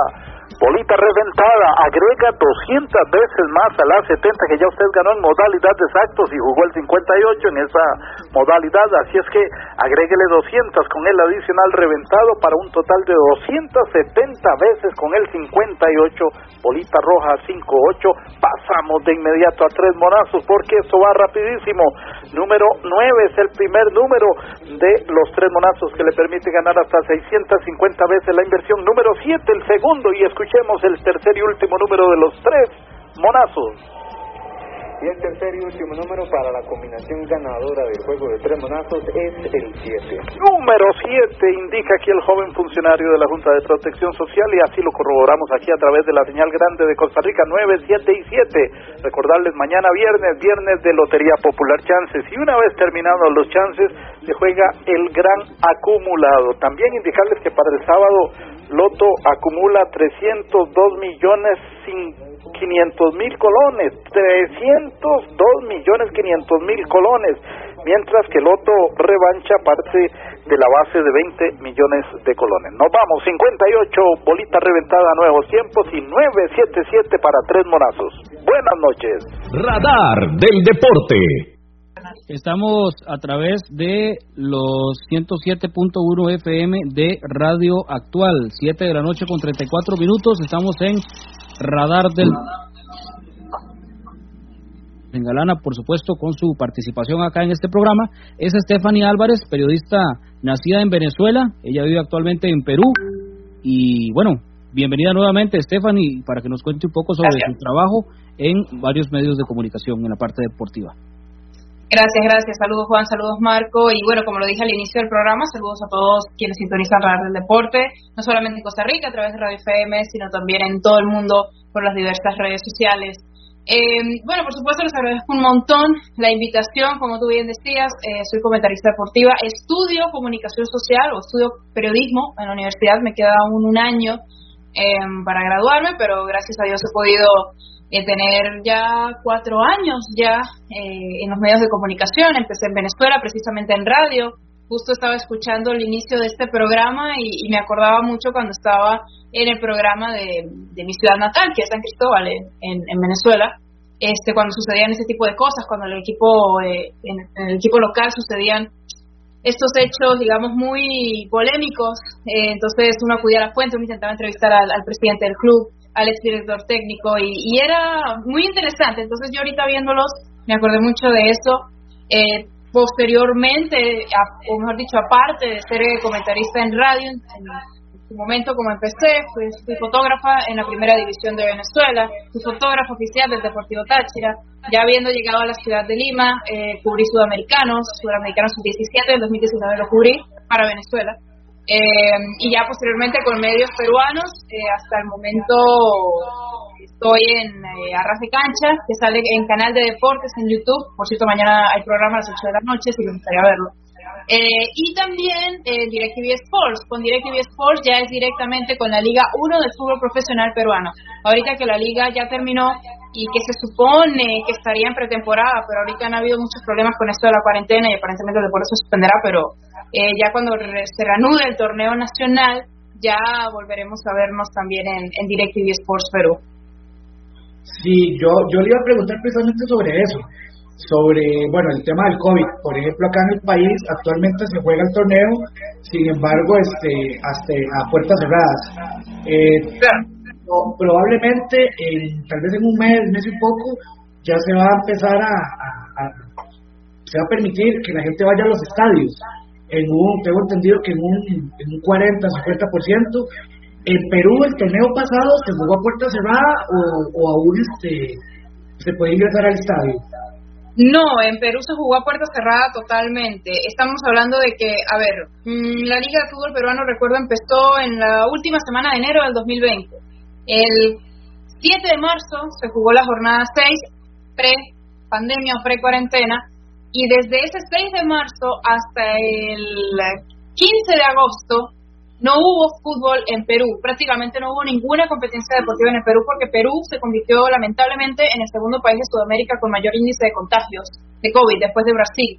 bolita reventada. Agrega 200 veces más a la 70 que ya usted ganó en modalidad de exactos y jugó el 58 en esa modalidad. Así es que agréguele 200 con el adicional reventado para un total de 270 veces con el 58. Bolita roja 58. Pasamos de inmediato a tres monazos porque eso va rapidísimo. Número 9 es el primer número de los tres monazos que le permite ganar hasta 650 veces la inversión. Número 7 el segundo y escuchemos el tercer y último número de los tres monazos. Y el tercer y último número para la combinación ganadora del juego de tres monazos es el 7. Número 7 indica aquí el joven funcionario de la Junta de Protección Social y así lo corroboramos aquí a través de la señal grande de Costa Rica 9, 7 y 7. Recordarles mañana viernes, viernes de Lotería Popular Chances y una vez terminados los chances se juega el gran acumulado. También indicarles que para el sábado Loto acumula 302 millones 500 mil colones, 302 millones 500 mil colones, mientras que el Loto revancha parte de la base de 20 millones de colones. Nos vamos, 58 bolitas reventadas a nuevos tiempos y 977 para tres monazos. Buenas noches. Radar del deporte. Estamos a través de los 107.1 FM de Radio Actual, 7 de la noche con 34 minutos. Estamos en Radar del en Galana, por supuesto, con su participación acá en este programa, es Stephanie Álvarez, periodista nacida en Venezuela, ella vive actualmente en Perú. Y bueno, bienvenida nuevamente Stephanie para que nos cuente un poco sobre su trabajo en varios medios de comunicación en la parte deportiva. Gracias, gracias. Saludos Juan, saludos Marco. Y bueno, como lo dije al inicio del programa, saludos a todos quienes sintonizan Radio del Deporte, no solamente en Costa Rica a través de Radio FM, sino también en todo el mundo por las diversas redes sociales. Eh, bueno, por supuesto, les agradezco un montón la invitación, como tú bien decías, eh, soy comentarista deportiva, estudio comunicación social o estudio periodismo en la universidad, me queda aún un año eh, para graduarme, pero gracias a Dios he podido eh, tener ya cuatro años ya eh, en los medios de comunicación, empecé en Venezuela, precisamente en radio, justo estaba escuchando el inicio de este programa y, y me acordaba mucho cuando estaba en el programa de, de mi ciudad natal, que es San Cristóbal, en, en, Venezuela, este, cuando sucedían ese tipo de cosas, cuando el equipo, eh, en, el equipo local sucedían estos hechos, digamos, muy polémicos, eh, entonces uno acudía a la fuente, uno intentaba entrevistar al presidente del club, al exdirector técnico, y, y, era muy interesante, entonces yo ahorita viéndolos me acordé mucho de eso. Eh, posteriormente, a, o mejor dicho, aparte de ser comentarista en radio, en, su momento como empecé, fui, fui, fotógrafa en la primera división de Venezuela, fui fotógrafa oficial del Deportivo Táchira, ya habiendo llegado a la ciudad de Lima, eh, cubrí sudamericanos, sudamericanos sub-17, en 2019 lo cubrí para Venezuela, eh, y ya posteriormente con medios peruanos, eh, hasta el momento estoy en eh, Arras de Cancha, que sale en Canal de Deportes en YouTube, por cierto mañana hay programa a las 8 de la noche, si me gustaría verlo. Eh, y también DirecTV Sports. Con DirecTV Sports ya es directamente con la Liga 1 del fútbol profesional peruano. Ahorita que la liga ya terminó y que se supone que estaría en pretemporada, pero ahorita han habido muchos problemas con esto de la cuarentena y aparentemente el deporte se suspenderá, pero eh, ya cuando se reanude el torneo nacional, ya volveremos a vernos también en, en DirecTV Sports Perú. Sí, yo, yo le iba a preguntar precisamente sobre eso sobre, bueno, el tema del COVID. Por ejemplo, acá en el país actualmente se juega el torneo, sin embargo, este, hasta a puertas cerradas. Eh, probablemente, tal vez en un mes, mes y poco, ya se va a empezar a, a, a, se va a permitir que la gente vaya a los estadios. En un, tengo entendido que en un, en un 40, 50%. En Perú el torneo pasado se jugó a puerta cerrada o, o aún este, se puede ingresar al estadio. No, en Perú se jugó a puerta cerrada totalmente. Estamos hablando de que, a ver, mmm, la Liga de Fútbol Peruano, recuerdo, empezó en la última semana de enero del 2020. El 7 de marzo se jugó la jornada 6, pre-pandemia o pre-cuarentena, y desde ese 6 de marzo hasta el 15 de agosto no hubo fútbol en Perú, prácticamente no hubo ninguna competencia deportiva en el Perú porque Perú se convirtió lamentablemente en el segundo país de Sudamérica con mayor índice de contagios de COVID después de Brasil.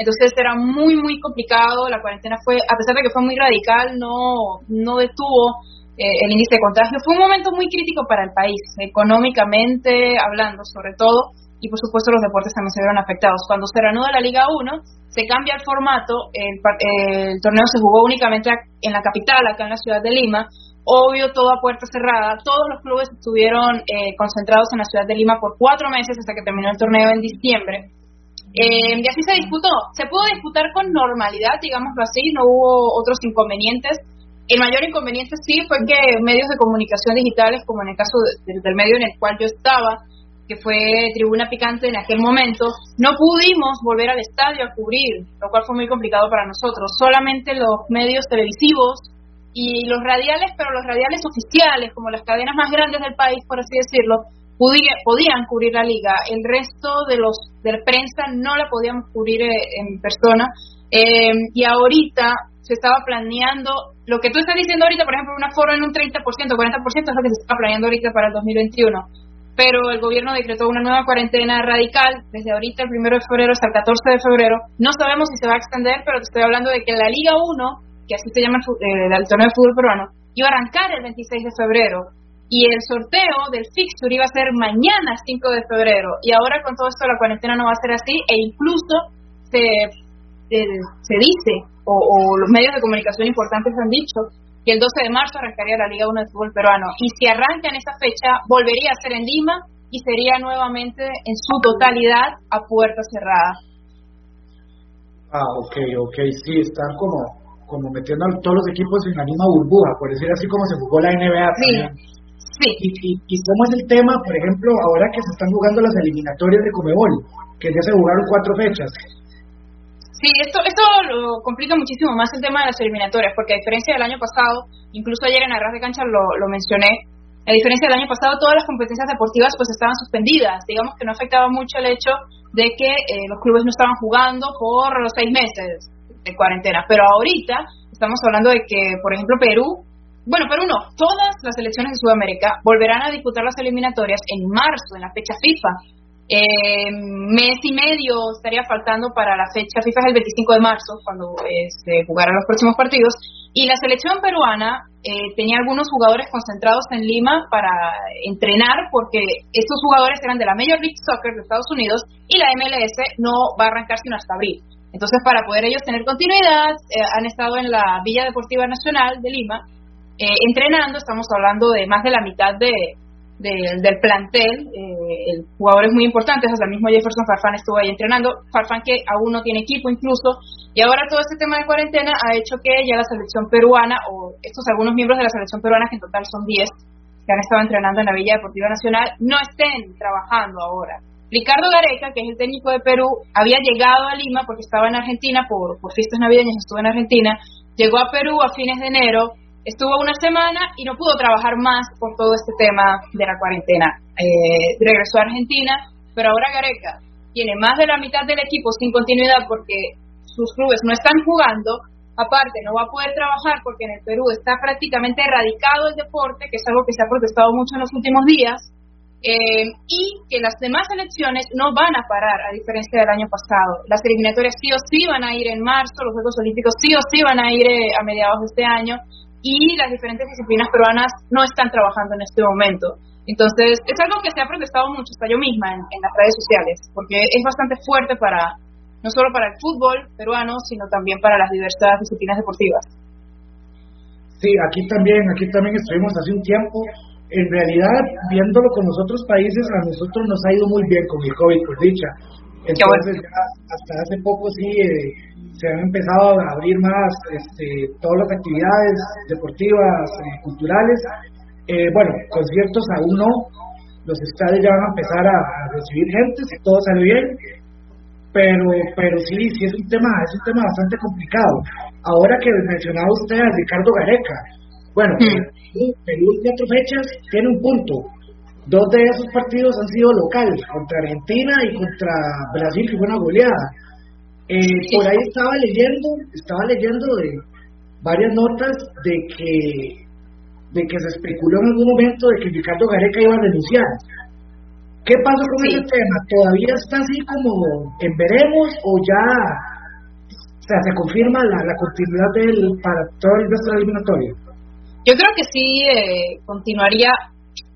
Entonces era muy, muy complicado, la cuarentena fue, a pesar de que fue muy radical, no, no detuvo eh, el índice de contagio. Fue un momento muy crítico para el país, económicamente hablando sobre todo, y por supuesto los deportes también se vieron afectados. Cuando se reanuda la Liga 1, se cambia el formato, el, el, torneo se jugó únicamente en la capital, acá en la ciudad de Lima, obvio todo a puerta cerrada, todos los clubes estuvieron eh, concentrados en la ciudad de Lima por cuatro meses hasta que terminó el torneo en diciembre. Eh, y así se disputó, se pudo disputar con normalidad, digámoslo así, no hubo otros inconvenientes. El mayor inconveniente sí fue que medios de comunicación digitales, como en el caso de, del medio en el cual yo estaba, que fue Tribuna Picante en aquel momento, no pudimos volver al estadio a cubrir, lo cual fue muy complicado para nosotros. Solamente los medios televisivos y los radiales, pero los radiales oficiales, como las cadenas más grandes del país, por así decirlo, podían cubrir la liga. El resto de los de la prensa no la podíamos cubrir en persona. Eh, y ahorita se estaba planeando, lo que tú estás diciendo ahorita, por ejemplo, un aforo en un 30%, 40% es lo que se está planeando ahorita para el 2021 pero el gobierno decretó una nueva cuarentena radical desde ahorita, el primero de febrero hasta el 14 de febrero. No sabemos si se va a extender, pero te estoy hablando de que la Liga 1, que así se llama eh, el torneo de fútbol peruano, iba a arrancar el 26 de febrero y el sorteo del fixture iba a ser mañana 5 de febrero. Y ahora con todo esto la cuarentena no va a ser así e incluso se, eh, se dice, o, o los medios de comunicación importantes han dicho, y el 12 de marzo arrancaría la Liga 1 de Fútbol Peruano. Y si arranca en esa fecha, volvería a ser en Lima y sería nuevamente en su totalidad a puerta cerrada. Ah, ok, ok, sí, están como, como metiendo a todos los equipos en la misma burbuja, por decir así como se jugó la NBA sí. también. Sí. Y, y, y cómo es el tema, por ejemplo, ahora que se están jugando las eliminatorias de Comebol, que ya se jugaron cuatro fechas, Sí, esto, esto lo complica muchísimo más el tema de las eliminatorias, porque a diferencia del año pasado, incluso ayer en Arras de Cancha lo, lo mencioné, A diferencia del año pasado, todas las competencias deportivas pues estaban suspendidas. Digamos que no afectaba mucho el hecho de que eh, los clubes no estaban jugando por los seis meses de cuarentena. Pero ahorita estamos hablando de que, por ejemplo, Perú, bueno, Perú no, todas las selecciones de Sudamérica volverán a disputar las eliminatorias en marzo, en la fecha FIFA. Eh, mes y medio estaría faltando para la fecha FIFA es el 25 de marzo, cuando se este, jugarán los próximos partidos. Y la selección peruana eh, tenía algunos jugadores concentrados en Lima para entrenar, porque estos jugadores eran de la Major League Soccer de Estados Unidos y la MLS no va a arrancar sino hasta abril. Entonces, para poder ellos tener continuidad, eh, han estado en la Villa Deportiva Nacional de Lima eh, entrenando. Estamos hablando de más de la mitad de, del plantel, eh, el jugador es muy importante, hasta el mismo Jefferson Farfán estuvo ahí entrenando, Farfán que aún no tiene equipo incluso, y ahora todo este tema de cuarentena ha hecho que ya la selección peruana, o estos algunos miembros de la selección peruana, que en total son 10, que han estado entrenando en la Villa Deportiva Nacional, no estén trabajando ahora. Ricardo Gareca, que es el técnico de Perú, había llegado a Lima porque estaba en Argentina por, por fiestas navideñas, estuvo en Argentina, llegó a Perú a fines de enero, estuvo una semana y no pudo trabajar más por todo este tema de la cuarentena. Eh, regresó a Argentina, pero ahora Gareca tiene más de la mitad del equipo sin continuidad porque sus clubes no están jugando. Aparte, no va a poder trabajar porque en el Perú está prácticamente erradicado el deporte, que es algo que se ha protestado mucho en los últimos días. Eh, y que las demás elecciones no van a parar, a diferencia del año pasado. Las eliminatorias sí o sí van a ir en marzo, los Juegos Olímpicos sí o sí van a ir eh, a mediados de este año, y las diferentes disciplinas peruanas no están trabajando en este momento. Entonces, es algo que se ha protestado mucho, hasta yo misma, en, las redes sociales, porque es bastante fuerte para, no solo para el fútbol peruano, sino también para las diversas disciplinas deportivas. Sí, aquí también, aquí también estuvimos hace un tiempo. En realidad, viéndolo con los otros países, a nosotros nos ha ido muy bien con el COVID, por dicha. Entonces, hasta hace poco sí, eh, se han empezado a abrir más este, todas las actividades deportivas, eh, culturales. Eh, bueno, conciertos aún no, los estadios ya van a empezar a, recibir gente, si todo sale bien, pero pero sí, sí es un tema, es un tema bastante complicado. Ahora que mencionaba usted a Ricardo Gareca, bueno. Perú en cuatro fechas tiene un punto. Dos de esos partidos han sido locales, contra Argentina y contra Brasil, que fue una goleada. Eh, por ahí estaba leyendo, estaba leyendo de varias notas de que de que se especuló en algún momento de que Ricardo Gareca iba a denunciar. ¿Qué pasó con ese tema? ¿Todavía está así como en veremos o ya o sea, se confirma la, la continuidad de él para todo el resto del eliminatorio? Yo creo que sí eh, continuaría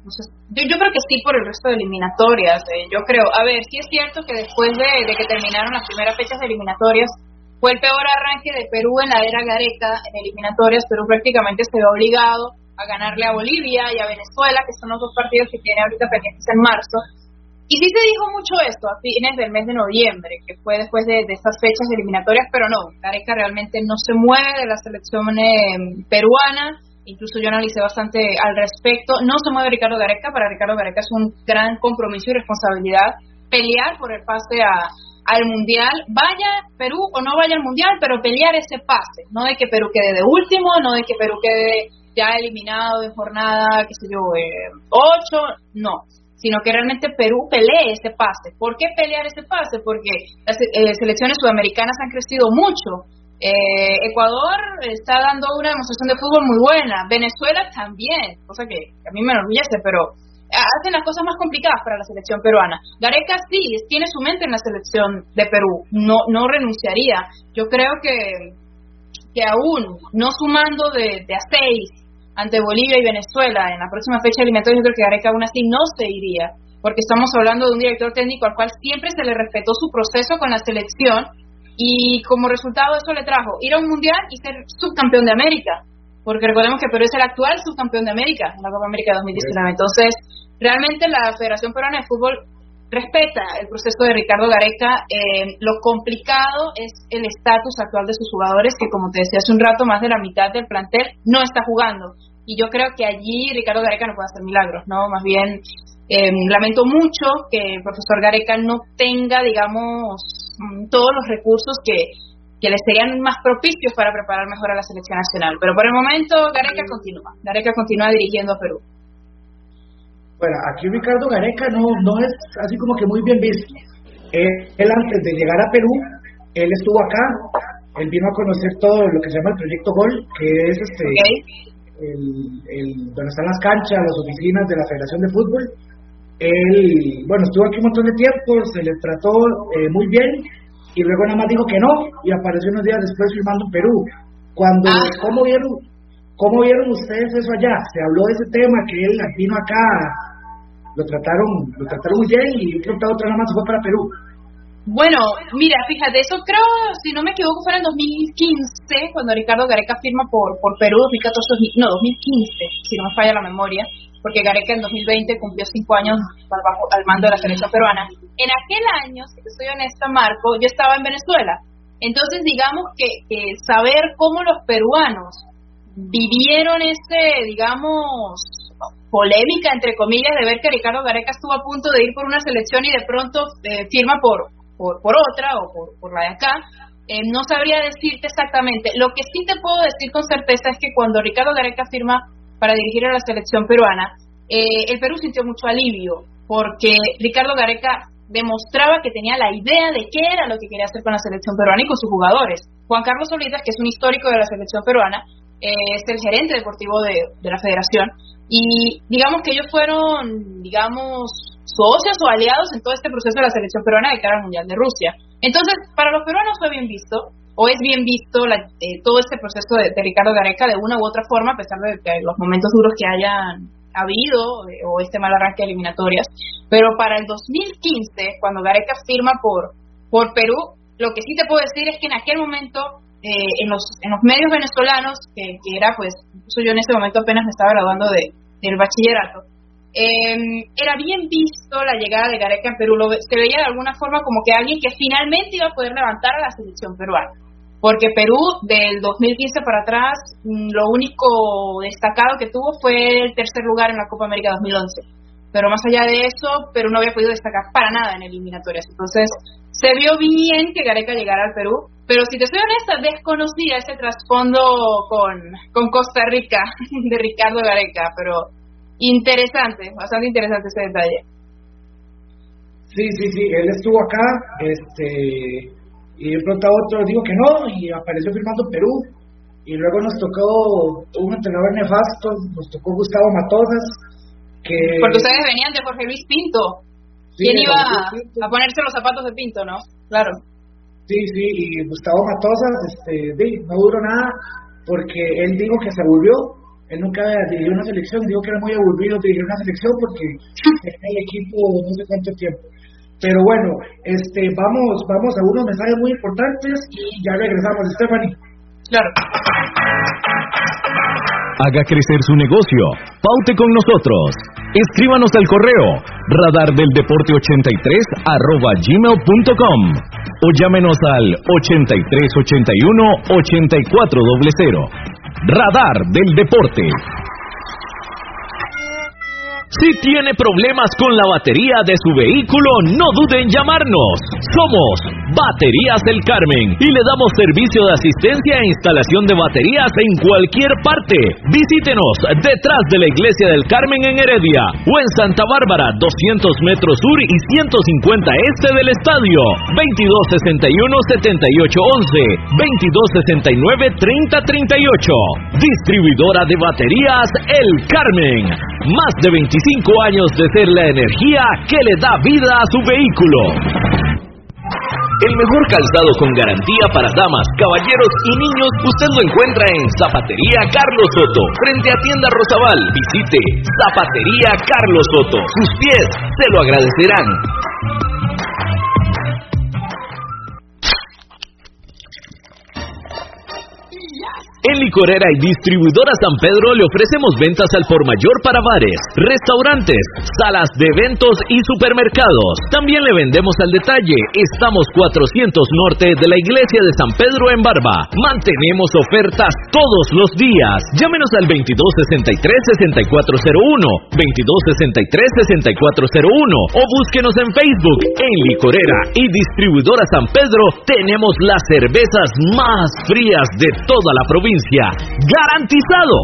yo, creo que sí por el resto de eliminatorias. Eh, yo creo, a ver, sí es cierto que después de, que terminaron las primeras fechas de eliminatorias, fue el peor arranque de Perú en la era Gareca en eliminatorias. Perú prácticamente se ve obligado a ganarle a Bolivia y a Venezuela, que son los dos partidos que tiene ahorita pendientes en marzo. Y sí se dijo mucho esto a fines del mes de noviembre, que fue después de, estas fechas eliminatorias, pero no, Gareca realmente no se mueve de la selección eh, peruana incluso yo analicé bastante al respecto. No se mueve Ricardo Gareca, para Ricardo Gareca es un gran compromiso y responsabilidad pelear por el pase a, al Mundial, vaya Perú o no vaya al Mundial, pero pelear ese pase, no de que Perú quede de último, no de que Perú quede ya eliminado en jornada, qué sé yo, eh, ocho, no, sino que realmente Perú pelee ese pase. ¿Por qué pelear ese pase? Porque las eh, selecciones sudamericanas han crecido mucho eh, Ecuador está dando una demostración de fútbol muy buena. Venezuela también, cosa que a mí me enorgullece, pero hacen las cosas más complicadas para la selección peruana. Gareca sí, tiene su mente en la selección de Perú, no, no renunciaría. Yo creo que, que aún no sumando de, de a seis ante Bolivia y Venezuela en la próxima fecha eliminatoria, yo creo que Gareca aún así no se iría, porque estamos hablando de un director técnico al cual siempre se le respetó su proceso con la selección y como resultado eso le trajo ir a un mundial y ser subcampeón de América, porque recordemos que Perú es el actual subcampeón de América en la Copa América 2019. Entonces, realmente la Federación Peruana de Fútbol respeta el proceso de Ricardo Gareca. Eh, lo complicado es el estatus actual de sus jugadores, que como te decía hace un rato, más de la mitad del plantel no está jugando. Y yo creo que allí Ricardo Gareca no puede hacer milagros, ¿no? Más bien, eh, lamento mucho que el profesor Gareca no tenga, digamos, todos los recursos que, que les serían más propicios para preparar mejor a la selección nacional. Pero por el momento Gareca continúa, Gareca continúa dirigiendo a Perú. Bueno, aquí Ricardo Gareca no, no es así como que muy bien visto. Él, antes de llegar a Perú, él estuvo acá, él vino a conocer todo lo que se llama el Proyecto Gol, que es este el, donde están las canchas, las oficinas de la Federación de Fútbol. Él, bueno, estuvo aquí un montón de tiempo, se le trató eh, muy bien y luego nada más dijo que no y apareció unos días después firmando en Perú. Cuando, ah. ¿cómo vieron ¿Cómo vieron ustedes eso allá? Se habló de ese tema, que él vino acá, lo trataron, lo trataron muy bien y creo que otra nada más fue para Perú. Bueno, mira, fíjate, eso creo, si no me equivoco, fue en el 2015, cuando Ricardo Gareca firma por, por Perú, 2014, no, 2015, si no me falla la memoria, porque Gareca en 2020 cumplió cinco años al, mando de la selección peruana. En aquel año, si te soy honesta, Marco, yo estaba en Venezuela. Entonces, digamos que, saber cómo los peruanos vivieron ese, digamos, polémica, entre comillas, de ver que Ricardo Gareca estuvo a punto de ir por una selección y de pronto eh, firma por, por, otra o por, por la de acá. Eh, no sabría decirte exactamente. Lo que sí te puedo decir con certeza es que cuando Ricardo Gareca firma para dirigir a la selección peruana, eh, el Perú sintió mucho alivio porque Ricardo Gareca demostraba que tenía la idea de qué era lo que quería hacer con la selección peruana y con sus jugadores. Juan Carlos Solitas, que es un histórico de la selección peruana, es el gerente deportivo de, la federación y digamos que ellos fueron, digamos, socios o aliados en todo este proceso de la selección peruana de cara al Mundial de Rusia. Entonces, para los peruanos fue bien visto, o es bien visto eh, todo este proceso de, Ricardo Gareca de una u otra forma, a pesar de los momentos duros que hayan habido eh, o este mal arranque de eliminatorias. Pero para el 2015, cuando Gareca firma por, por Perú, lo que sí te puedo decir es que en aquel momento eh, en, los, en los medios venezolanos, que, era pues, yo en ese momento apenas me estaba graduando de, del bachillerato, em, era bien visto la llegada de Gareca en Perú, lo, se veía de alguna forma como que alguien que finalmente iba a poder levantar a la selección peruana. Porque Perú del 2015 para atrás, mm, lo único destacado que tuvo fue el tercer lugar en la Copa América 2011. Pero más allá de eso, Perú no había podido destacar para nada en eliminatorias. Entonces, se vio bien que Gareca llegara al Perú pero si te soy honesta, desconocía ese trasfondo con, con Costa Rica (laughs) de Ricardo Gareca, pero interesante, bastante interesante ese detalle. Sí, sí, sí, él estuvo acá, este, y de pronto a otro digo que no, y apareció firmando Perú, y luego nos tocó un entrenador nefasto, nos tocó Gustavo Matosas, que... Porque ustedes venían de Jorge Luis Pinto. ¿Quién iba a ponerse los zapatos de Pinto, no? Claro. Sí, sí, y Gustavo Matosas este, no duró nada porque él dijo que se aburrió. Él nunca dirigió una selección, dijo que era muy aburrido dirigir una selección porque (laughs) tenía el equipo no sé cuánto tiempo. Pero bueno, este, vamos, vamos a unos mensajes muy importantes y ya regresamos, Stephanie. Claro. Haga crecer su negocio. Paute con nosotros. Escríbanos al correo radardeldeporte83 arroba gmail.com o llámenos al 8381 8400. Radar del Deporte. Si tiene problemas con la batería de su vehículo, no dude en llamarnos. Somos Baterías del Carmen y le damos servicio de asistencia e instalación de baterías en cualquier parte. Visítenos detrás de la Iglesia del Carmen en Heredia o en Santa Bárbara, 200 metros sur y 150 este del estadio. 2261-7811, 2269-3038. Distribuidora de baterías El Carmen. Más de 25 cinco años de ser la energía que le da vida a su vehículo. El mejor calzado con garantía para damas, caballeros y niños usted lo encuentra en Zapatería Carlos Soto, frente a Tienda Rosabal. Visite Zapatería Carlos Soto. Sus pies se lo agradecerán. En Licorera y Distribuidora San Pedro le ofrecemos ventas al por mayor para bares, restaurantes, salas de eventos y supermercados. También le vendemos al detalle. Estamos 400 norte de la iglesia de San Pedro en Barba. Mantenemos ofertas todos los días. Llámenos al 2263-6401, 2263-6401 o búsquenos en Facebook. En Licorera y Distribuidora San Pedro tenemos las cervezas más frías de toda la provincia. ¡Garantizado!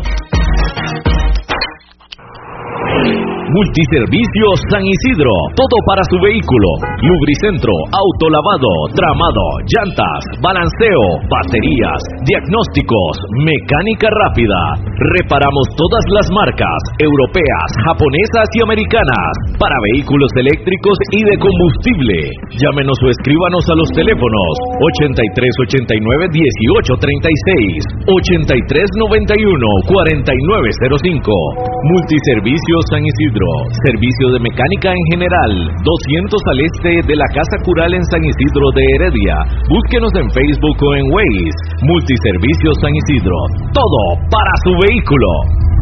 Multiservicios San Isidro, todo para su vehículo. Lubricentro, autolavado, tramado, llantas, balanceo, baterías, diagnósticos, mecánica rápida. Reparamos todas las marcas, europeas, japonesas y americanas, para vehículos eléctricos y de combustible. Llámenos o escríbanos a los teléfonos 8389 1836, 8391 4905. Multiservicios San Isidro, servicio de mecánica en general, 200 al este de la Casa Cural en San Isidro de Heredia. Búsquenos en Facebook o en Waze. Multiservicios San Isidro, todo para su vehículo.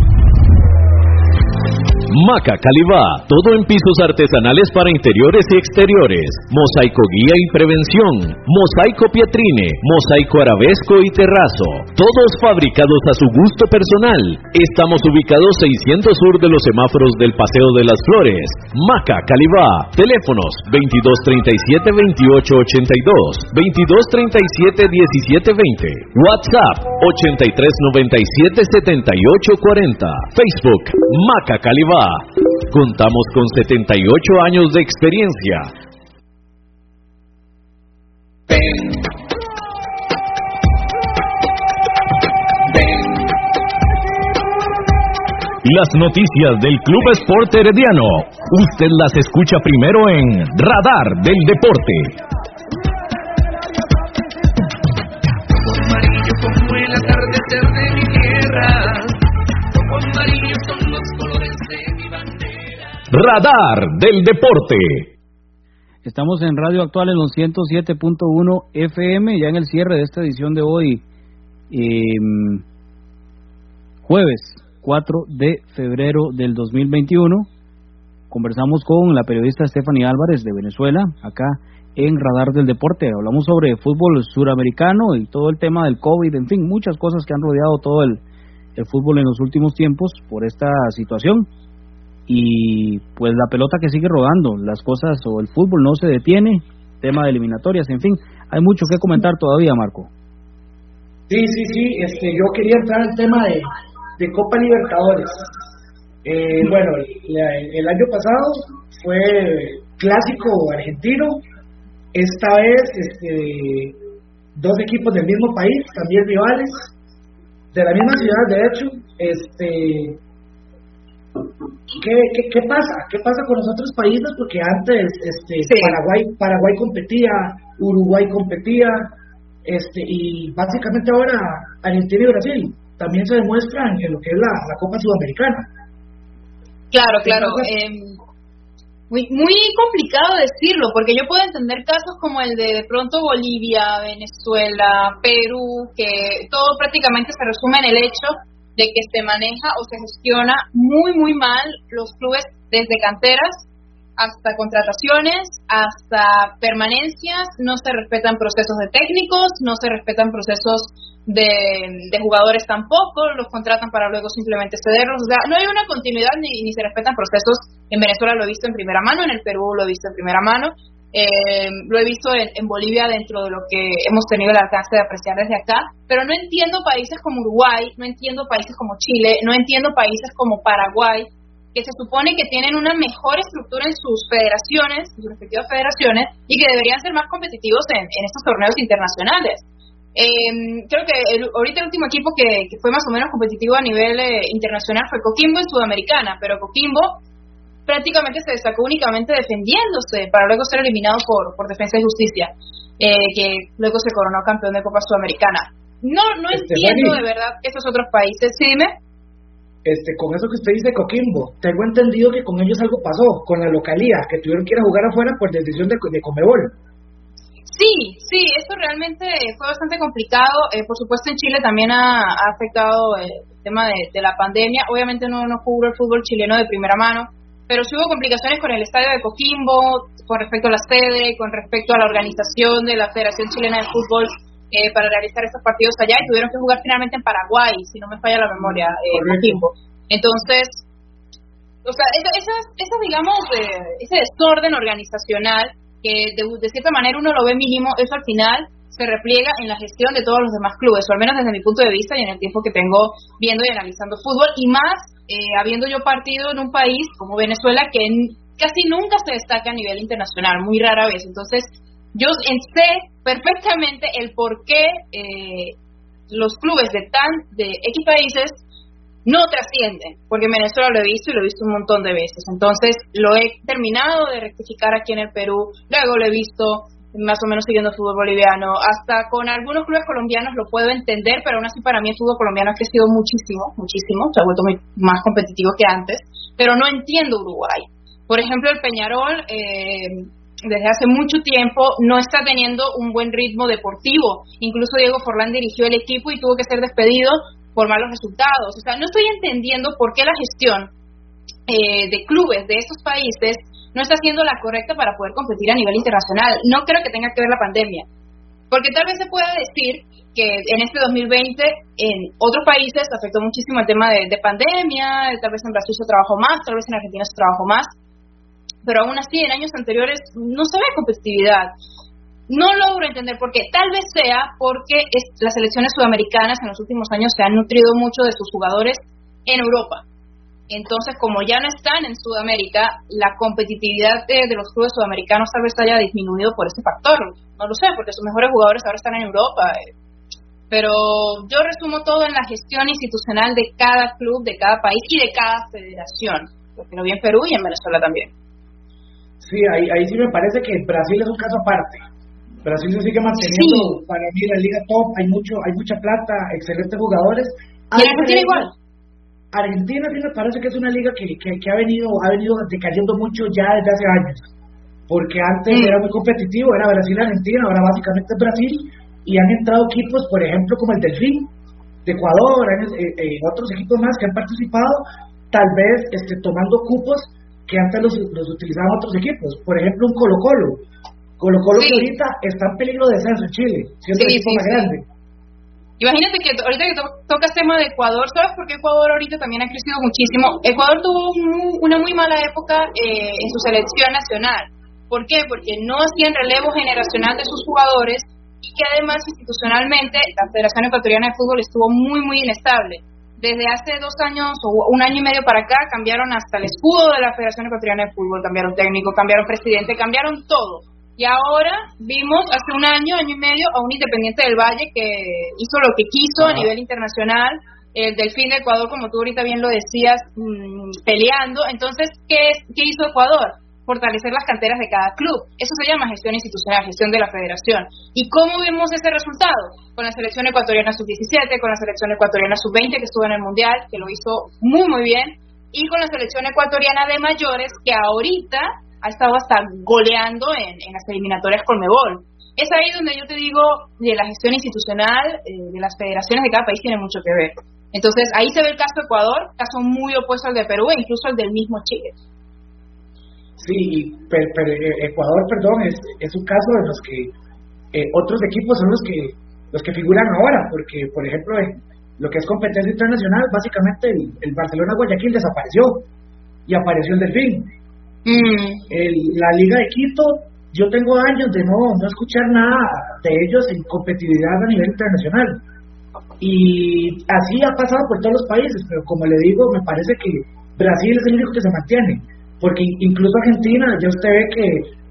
Maca Calibá, todo en pisos artesanales para interiores y exteriores, mosaico guía y prevención, mosaico pietrine, mosaico arabesco y terrazo, todos fabricados a su gusto personal. Estamos ubicados 600 sur de los semáforos del Paseo de las Flores. Maca Calibá, teléfonos 2237 2882, 2237 1720, WhatsApp 8397 7840, Facebook Maca Calibá. Contamos con 78 años de experiencia. Las noticias del Club Sport Herediano, usted las escucha primero en Radar del Deporte. como el atardecer de mi tierra, Radar del Deporte. Estamos en Radio Actual en los 107.1 FM, ya en el cierre de esta edición de hoy, em, jueves 4 de febrero del 2021. Conversamos con la periodista Stephanie Álvarez de Venezuela, acá en Radar del Deporte. Hablamos sobre fútbol suramericano y todo el tema del COVID, en fin, muchas cosas que han rodeado todo el, el fútbol en los últimos tiempos por esta situación y pues la pelota que sigue rodando, las cosas o el fútbol no se detiene, tema de eliminatorias, en fin, hay mucho que comentar todavía, Marco. Sí, sí, sí, este, yo quería entrar al tema de, Copa Libertadores. Eh, bueno, el, año pasado fue clásico argentino, esta vez este, dos equipos del mismo país, también rivales, de la misma ciudad, de hecho, este ¿Qué, qué, qué pasa? ¿Qué pasa con los otros países? Porque antes este, Paraguay, Paraguay competía, Uruguay competía, este, y básicamente ahora Argentina y Brasil también se demuestran en lo que es la, la Copa Sudamericana. Claro, claro. Eh, muy, muy complicado decirlo, porque yo puedo entender casos como el de de pronto Bolivia, Venezuela, Perú, que todo prácticamente se resume en el hecho de que se maneja o se gestiona muy, muy mal los clubes desde canteras hasta contrataciones, hasta permanencias, no se respetan procesos de técnicos, no se respetan procesos de, de jugadores tampoco, los contratan para luego simplemente cederlos, o sea, no hay una continuidad ni, ni se respetan procesos. En Venezuela lo he visto en primera mano, en el Perú lo he visto en primera mano, eh, lo he visto en, Bolivia dentro de lo que hemos tenido el alcance de apreciar desde acá, pero no entiendo países como Uruguay, no entiendo países como Chile, no entiendo países como Paraguay, que se supone que tienen una mejor estructura en sus federaciones, sus respectivas federaciones, y que deberían ser más competitivos en, estos torneos internacionales. Eh, creo que ahorita el último equipo que, fue más o menos competitivo a nivel eh, internacional fue Coquimbo en Sudamericana, pero Coquimbo prácticamente se destacó únicamente defendiéndose para luego ser eliminado por, por Defensa y Justicia, eh, que luego se coronó campeón de Copa Sudamericana. No, no este, entiendo de verdad esos otros países. Sí, dime. Este, con eso que usted dice Coquimbo, tengo entendido que con ellos algo pasó, con la localía, que tuvieron que ir a jugar afuera por decisión de, de Comebol. Sí, sí, eso realmente fue bastante complicado. Eh, por supuesto, en Chile también ha, afectado el tema de, de, la pandemia. Obviamente no, no jugó el fútbol chileno de primera mano, pero sí hubo complicaciones con el estadio de Coquimbo, con respecto a la sede, con respecto a la organización de la Federación Chilena de Fútbol eh, para realizar estos partidos allá y tuvieron que jugar finalmente en Paraguay, si no me falla la memoria, eh, Coquimbo. Entonces, o sea, esa, esa, digamos, eh, ese desorden organizacional que de, de cierta manera uno lo ve mínimo, eso al final se repliega en la gestión de todos los demás clubes, o al menos desde mi punto de vista y en el tiempo que tengo viendo y analizando fútbol, y más eh, habiendo yo partido en un país como Venezuela que casi nunca se destaca a nivel internacional, muy rara vez. Entonces, yo sé perfectamente el por qué eh, los clubes de tan de X países no trascienden, porque en Venezuela lo he visto y lo he visto un montón de veces. Entonces, lo he terminado de rectificar aquí en el Perú, luego lo he visto más o menos siguiendo fútbol boliviano, hasta con algunos clubes colombianos lo puedo entender, pero aún así para mí el fútbol colombiano ha crecido muchísimo, muchísimo, se ha vuelto más competitivo que antes, pero no entiendo Uruguay. Por ejemplo, el Peñarol eh, desde hace mucho tiempo no está teniendo un buen ritmo deportivo. Incluso Diego Forlán dirigió el equipo y tuvo que ser despedido por malos resultados. O sea, no estoy entendiendo por qué la gestión eh, de clubes de esos países no está siendo la correcta para poder competir a nivel internacional. No creo que tenga que ver la pandemia. Porque tal vez se pueda decir que en este 2020 en otros países afectó muchísimo el tema de, pandemia, tal vez en Brasil se trabajó más, tal vez en Argentina se trabajó más, pero aún así en años anteriores no se ve competitividad. No logro entender por qué. Tal vez sea porque las selecciones sudamericanas en los últimos años se han nutrido mucho de sus jugadores en Europa. Entonces, como ya no están en Sudamérica, la competitividad de, los clubes sudamericanos tal vez haya disminuido por ese factor. No lo sé, porque sus mejores jugadores ahora están en Europa. Pero yo resumo todo en la gestión institucional de cada club, de cada país y de cada federación. Porque lo vi en Perú y en Venezuela también. Sí, ahí, ahí sí me parece que Brasil es un caso aparte. Brasil se sigue manteniendo, para mí, la liga top. Hay mucho hay mucha plata, excelentes jugadores. Y Argentina igual Argentina sí me parece que es una liga que, que, ha venido ha venido decayendo mucho ya desde hace años, porque antes era muy competitivo, era Brasil-Argentina, ahora básicamente es Brasil, y han entrado equipos, por ejemplo, como el Delfín, de Ecuador, eh, eh, otros equipos más que han participado, tal vez este, tomando cupos que antes los, los utilizaban otros equipos, por ejemplo, un Colo-Colo. Colo-Colo que ahorita está en peligro de descenso en Chile, siendo el equipo más grande Imagínate que ahorita que tocas tema de Ecuador, ¿sabes por qué Ecuador ahorita también ha crecido muchísimo? Ecuador tuvo una muy mala época eh, en su selección nacional. ¿Por qué? Porque no hacían relevo generacional de sus jugadores y que además institucionalmente la Federación Ecuatoriana de Fútbol estuvo muy, muy inestable. Desde hace dos años o un año y medio para acá cambiaron hasta el escudo de la Federación Ecuatoriana de Fútbol, cambiaron técnico, cambiaron presidente, cambiaron todo y ahora vimos hace un año, año y medio, a un Independiente del Valle que hizo lo que quiso a nivel internacional, el Delfín de Ecuador, como tú ahorita bien lo decías, mm, peleando. Entonces, ¿qué, ¿qué hizo Ecuador? Fortalecer las canteras de cada club. Eso se llama gestión institucional, gestión de la federación. ¿Y cómo vimos ese resultado? Con la selección ecuatoriana sub-17, con la selección ecuatoriana sub-20 que estuvo en el Mundial, que lo hizo muy, muy bien, y con la selección ecuatoriana de mayores que ahorita ha estado hasta goleando en, las eliminatorias con Mebol. Es ahí donde yo te digo, de la gestión institucional eh, de las federaciones de cada país tiene mucho que ver. Entonces, ahí se ve el caso de Ecuador, caso muy opuesto al de Perú e incluso al del mismo Chile. Sí, pero, eh, Ecuador, perdón, es, es un caso de los que eh, otros equipos son los que los que figuran ahora, porque, por ejemplo, lo que es competencia internacional, básicamente el, el Barcelona Guayaquil desapareció y apareció el Delfín. Mm. la Liga de Quito, yo tengo años de no, no escuchar nada de ellos en competitividad a nivel internacional. Y así ha pasado por todos los países, pero como le digo, me parece que Brasil es el único que se mantiene, porque incluso Argentina, ya usted ve que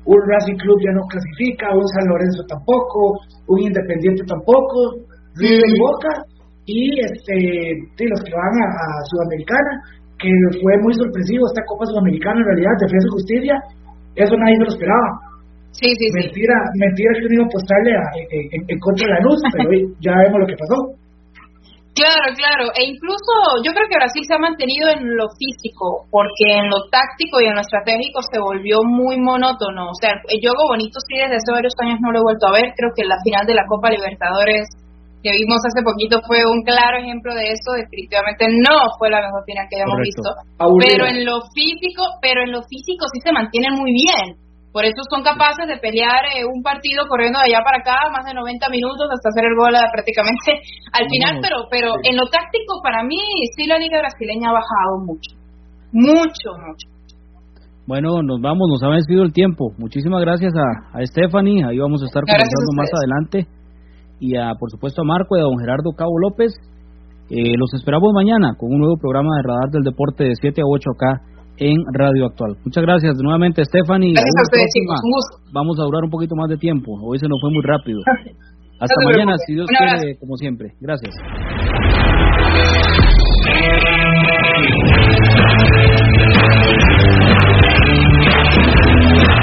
un Racing Club ya no clasifica, un San Lorenzo tampoco, un Independiente tampoco, River y mm. Boca, y este, los que van a Sudamericana, que fue muy sorpresivo esta Copa Sudamericana en realidad, Defensa y Justicia, eso nadie me lo esperaba. Sí, sí, mentira, sí. mentira que uno iba a apostarle en, contra de la luz, pero ya vemos lo que pasó. Claro, claro, e incluso yo creo que Brasil se ha mantenido en lo físico, porque en lo táctico y en lo estratégico se volvió muy monótono. O sea, el juego bonito sí desde hace varios años no lo he vuelto a ver, creo que la final de la Copa Libertadores que vimos hace poquito fue un claro ejemplo de eso, definitivamente no fue la mejor final que hayamos visto, pero en lo físico, pero en lo físico sí se mantienen muy bien. Por eso son capaces de pelear eh, un partido corriendo de allá para acá más de 90 minutos hasta hacer el gol prácticamente (laughs) al final, pero pero en lo táctico para mí sí la liga brasileña ha bajado mucho. Mucho, mucho. Bueno, nos vamos, nos ha vencido el tiempo. Muchísimas gracias a, a Stephanie, ahí vamos a estar conversando más adelante y a, por supuesto a Marco y a don Gerardo Cabo López. Eh, los esperamos mañana con un nuevo programa de Radar del Deporte de 7 a 8 acá en Radio Actual. Muchas gracias nuevamente, Stephanie. Gracias a ustedes, chicos. Un gusto. Vamos a durar un poquito más de tiempo. Hoy se nos fue muy rápido. (laughs) Hasta mañana, si Dios quiere, como siempre. Gracias.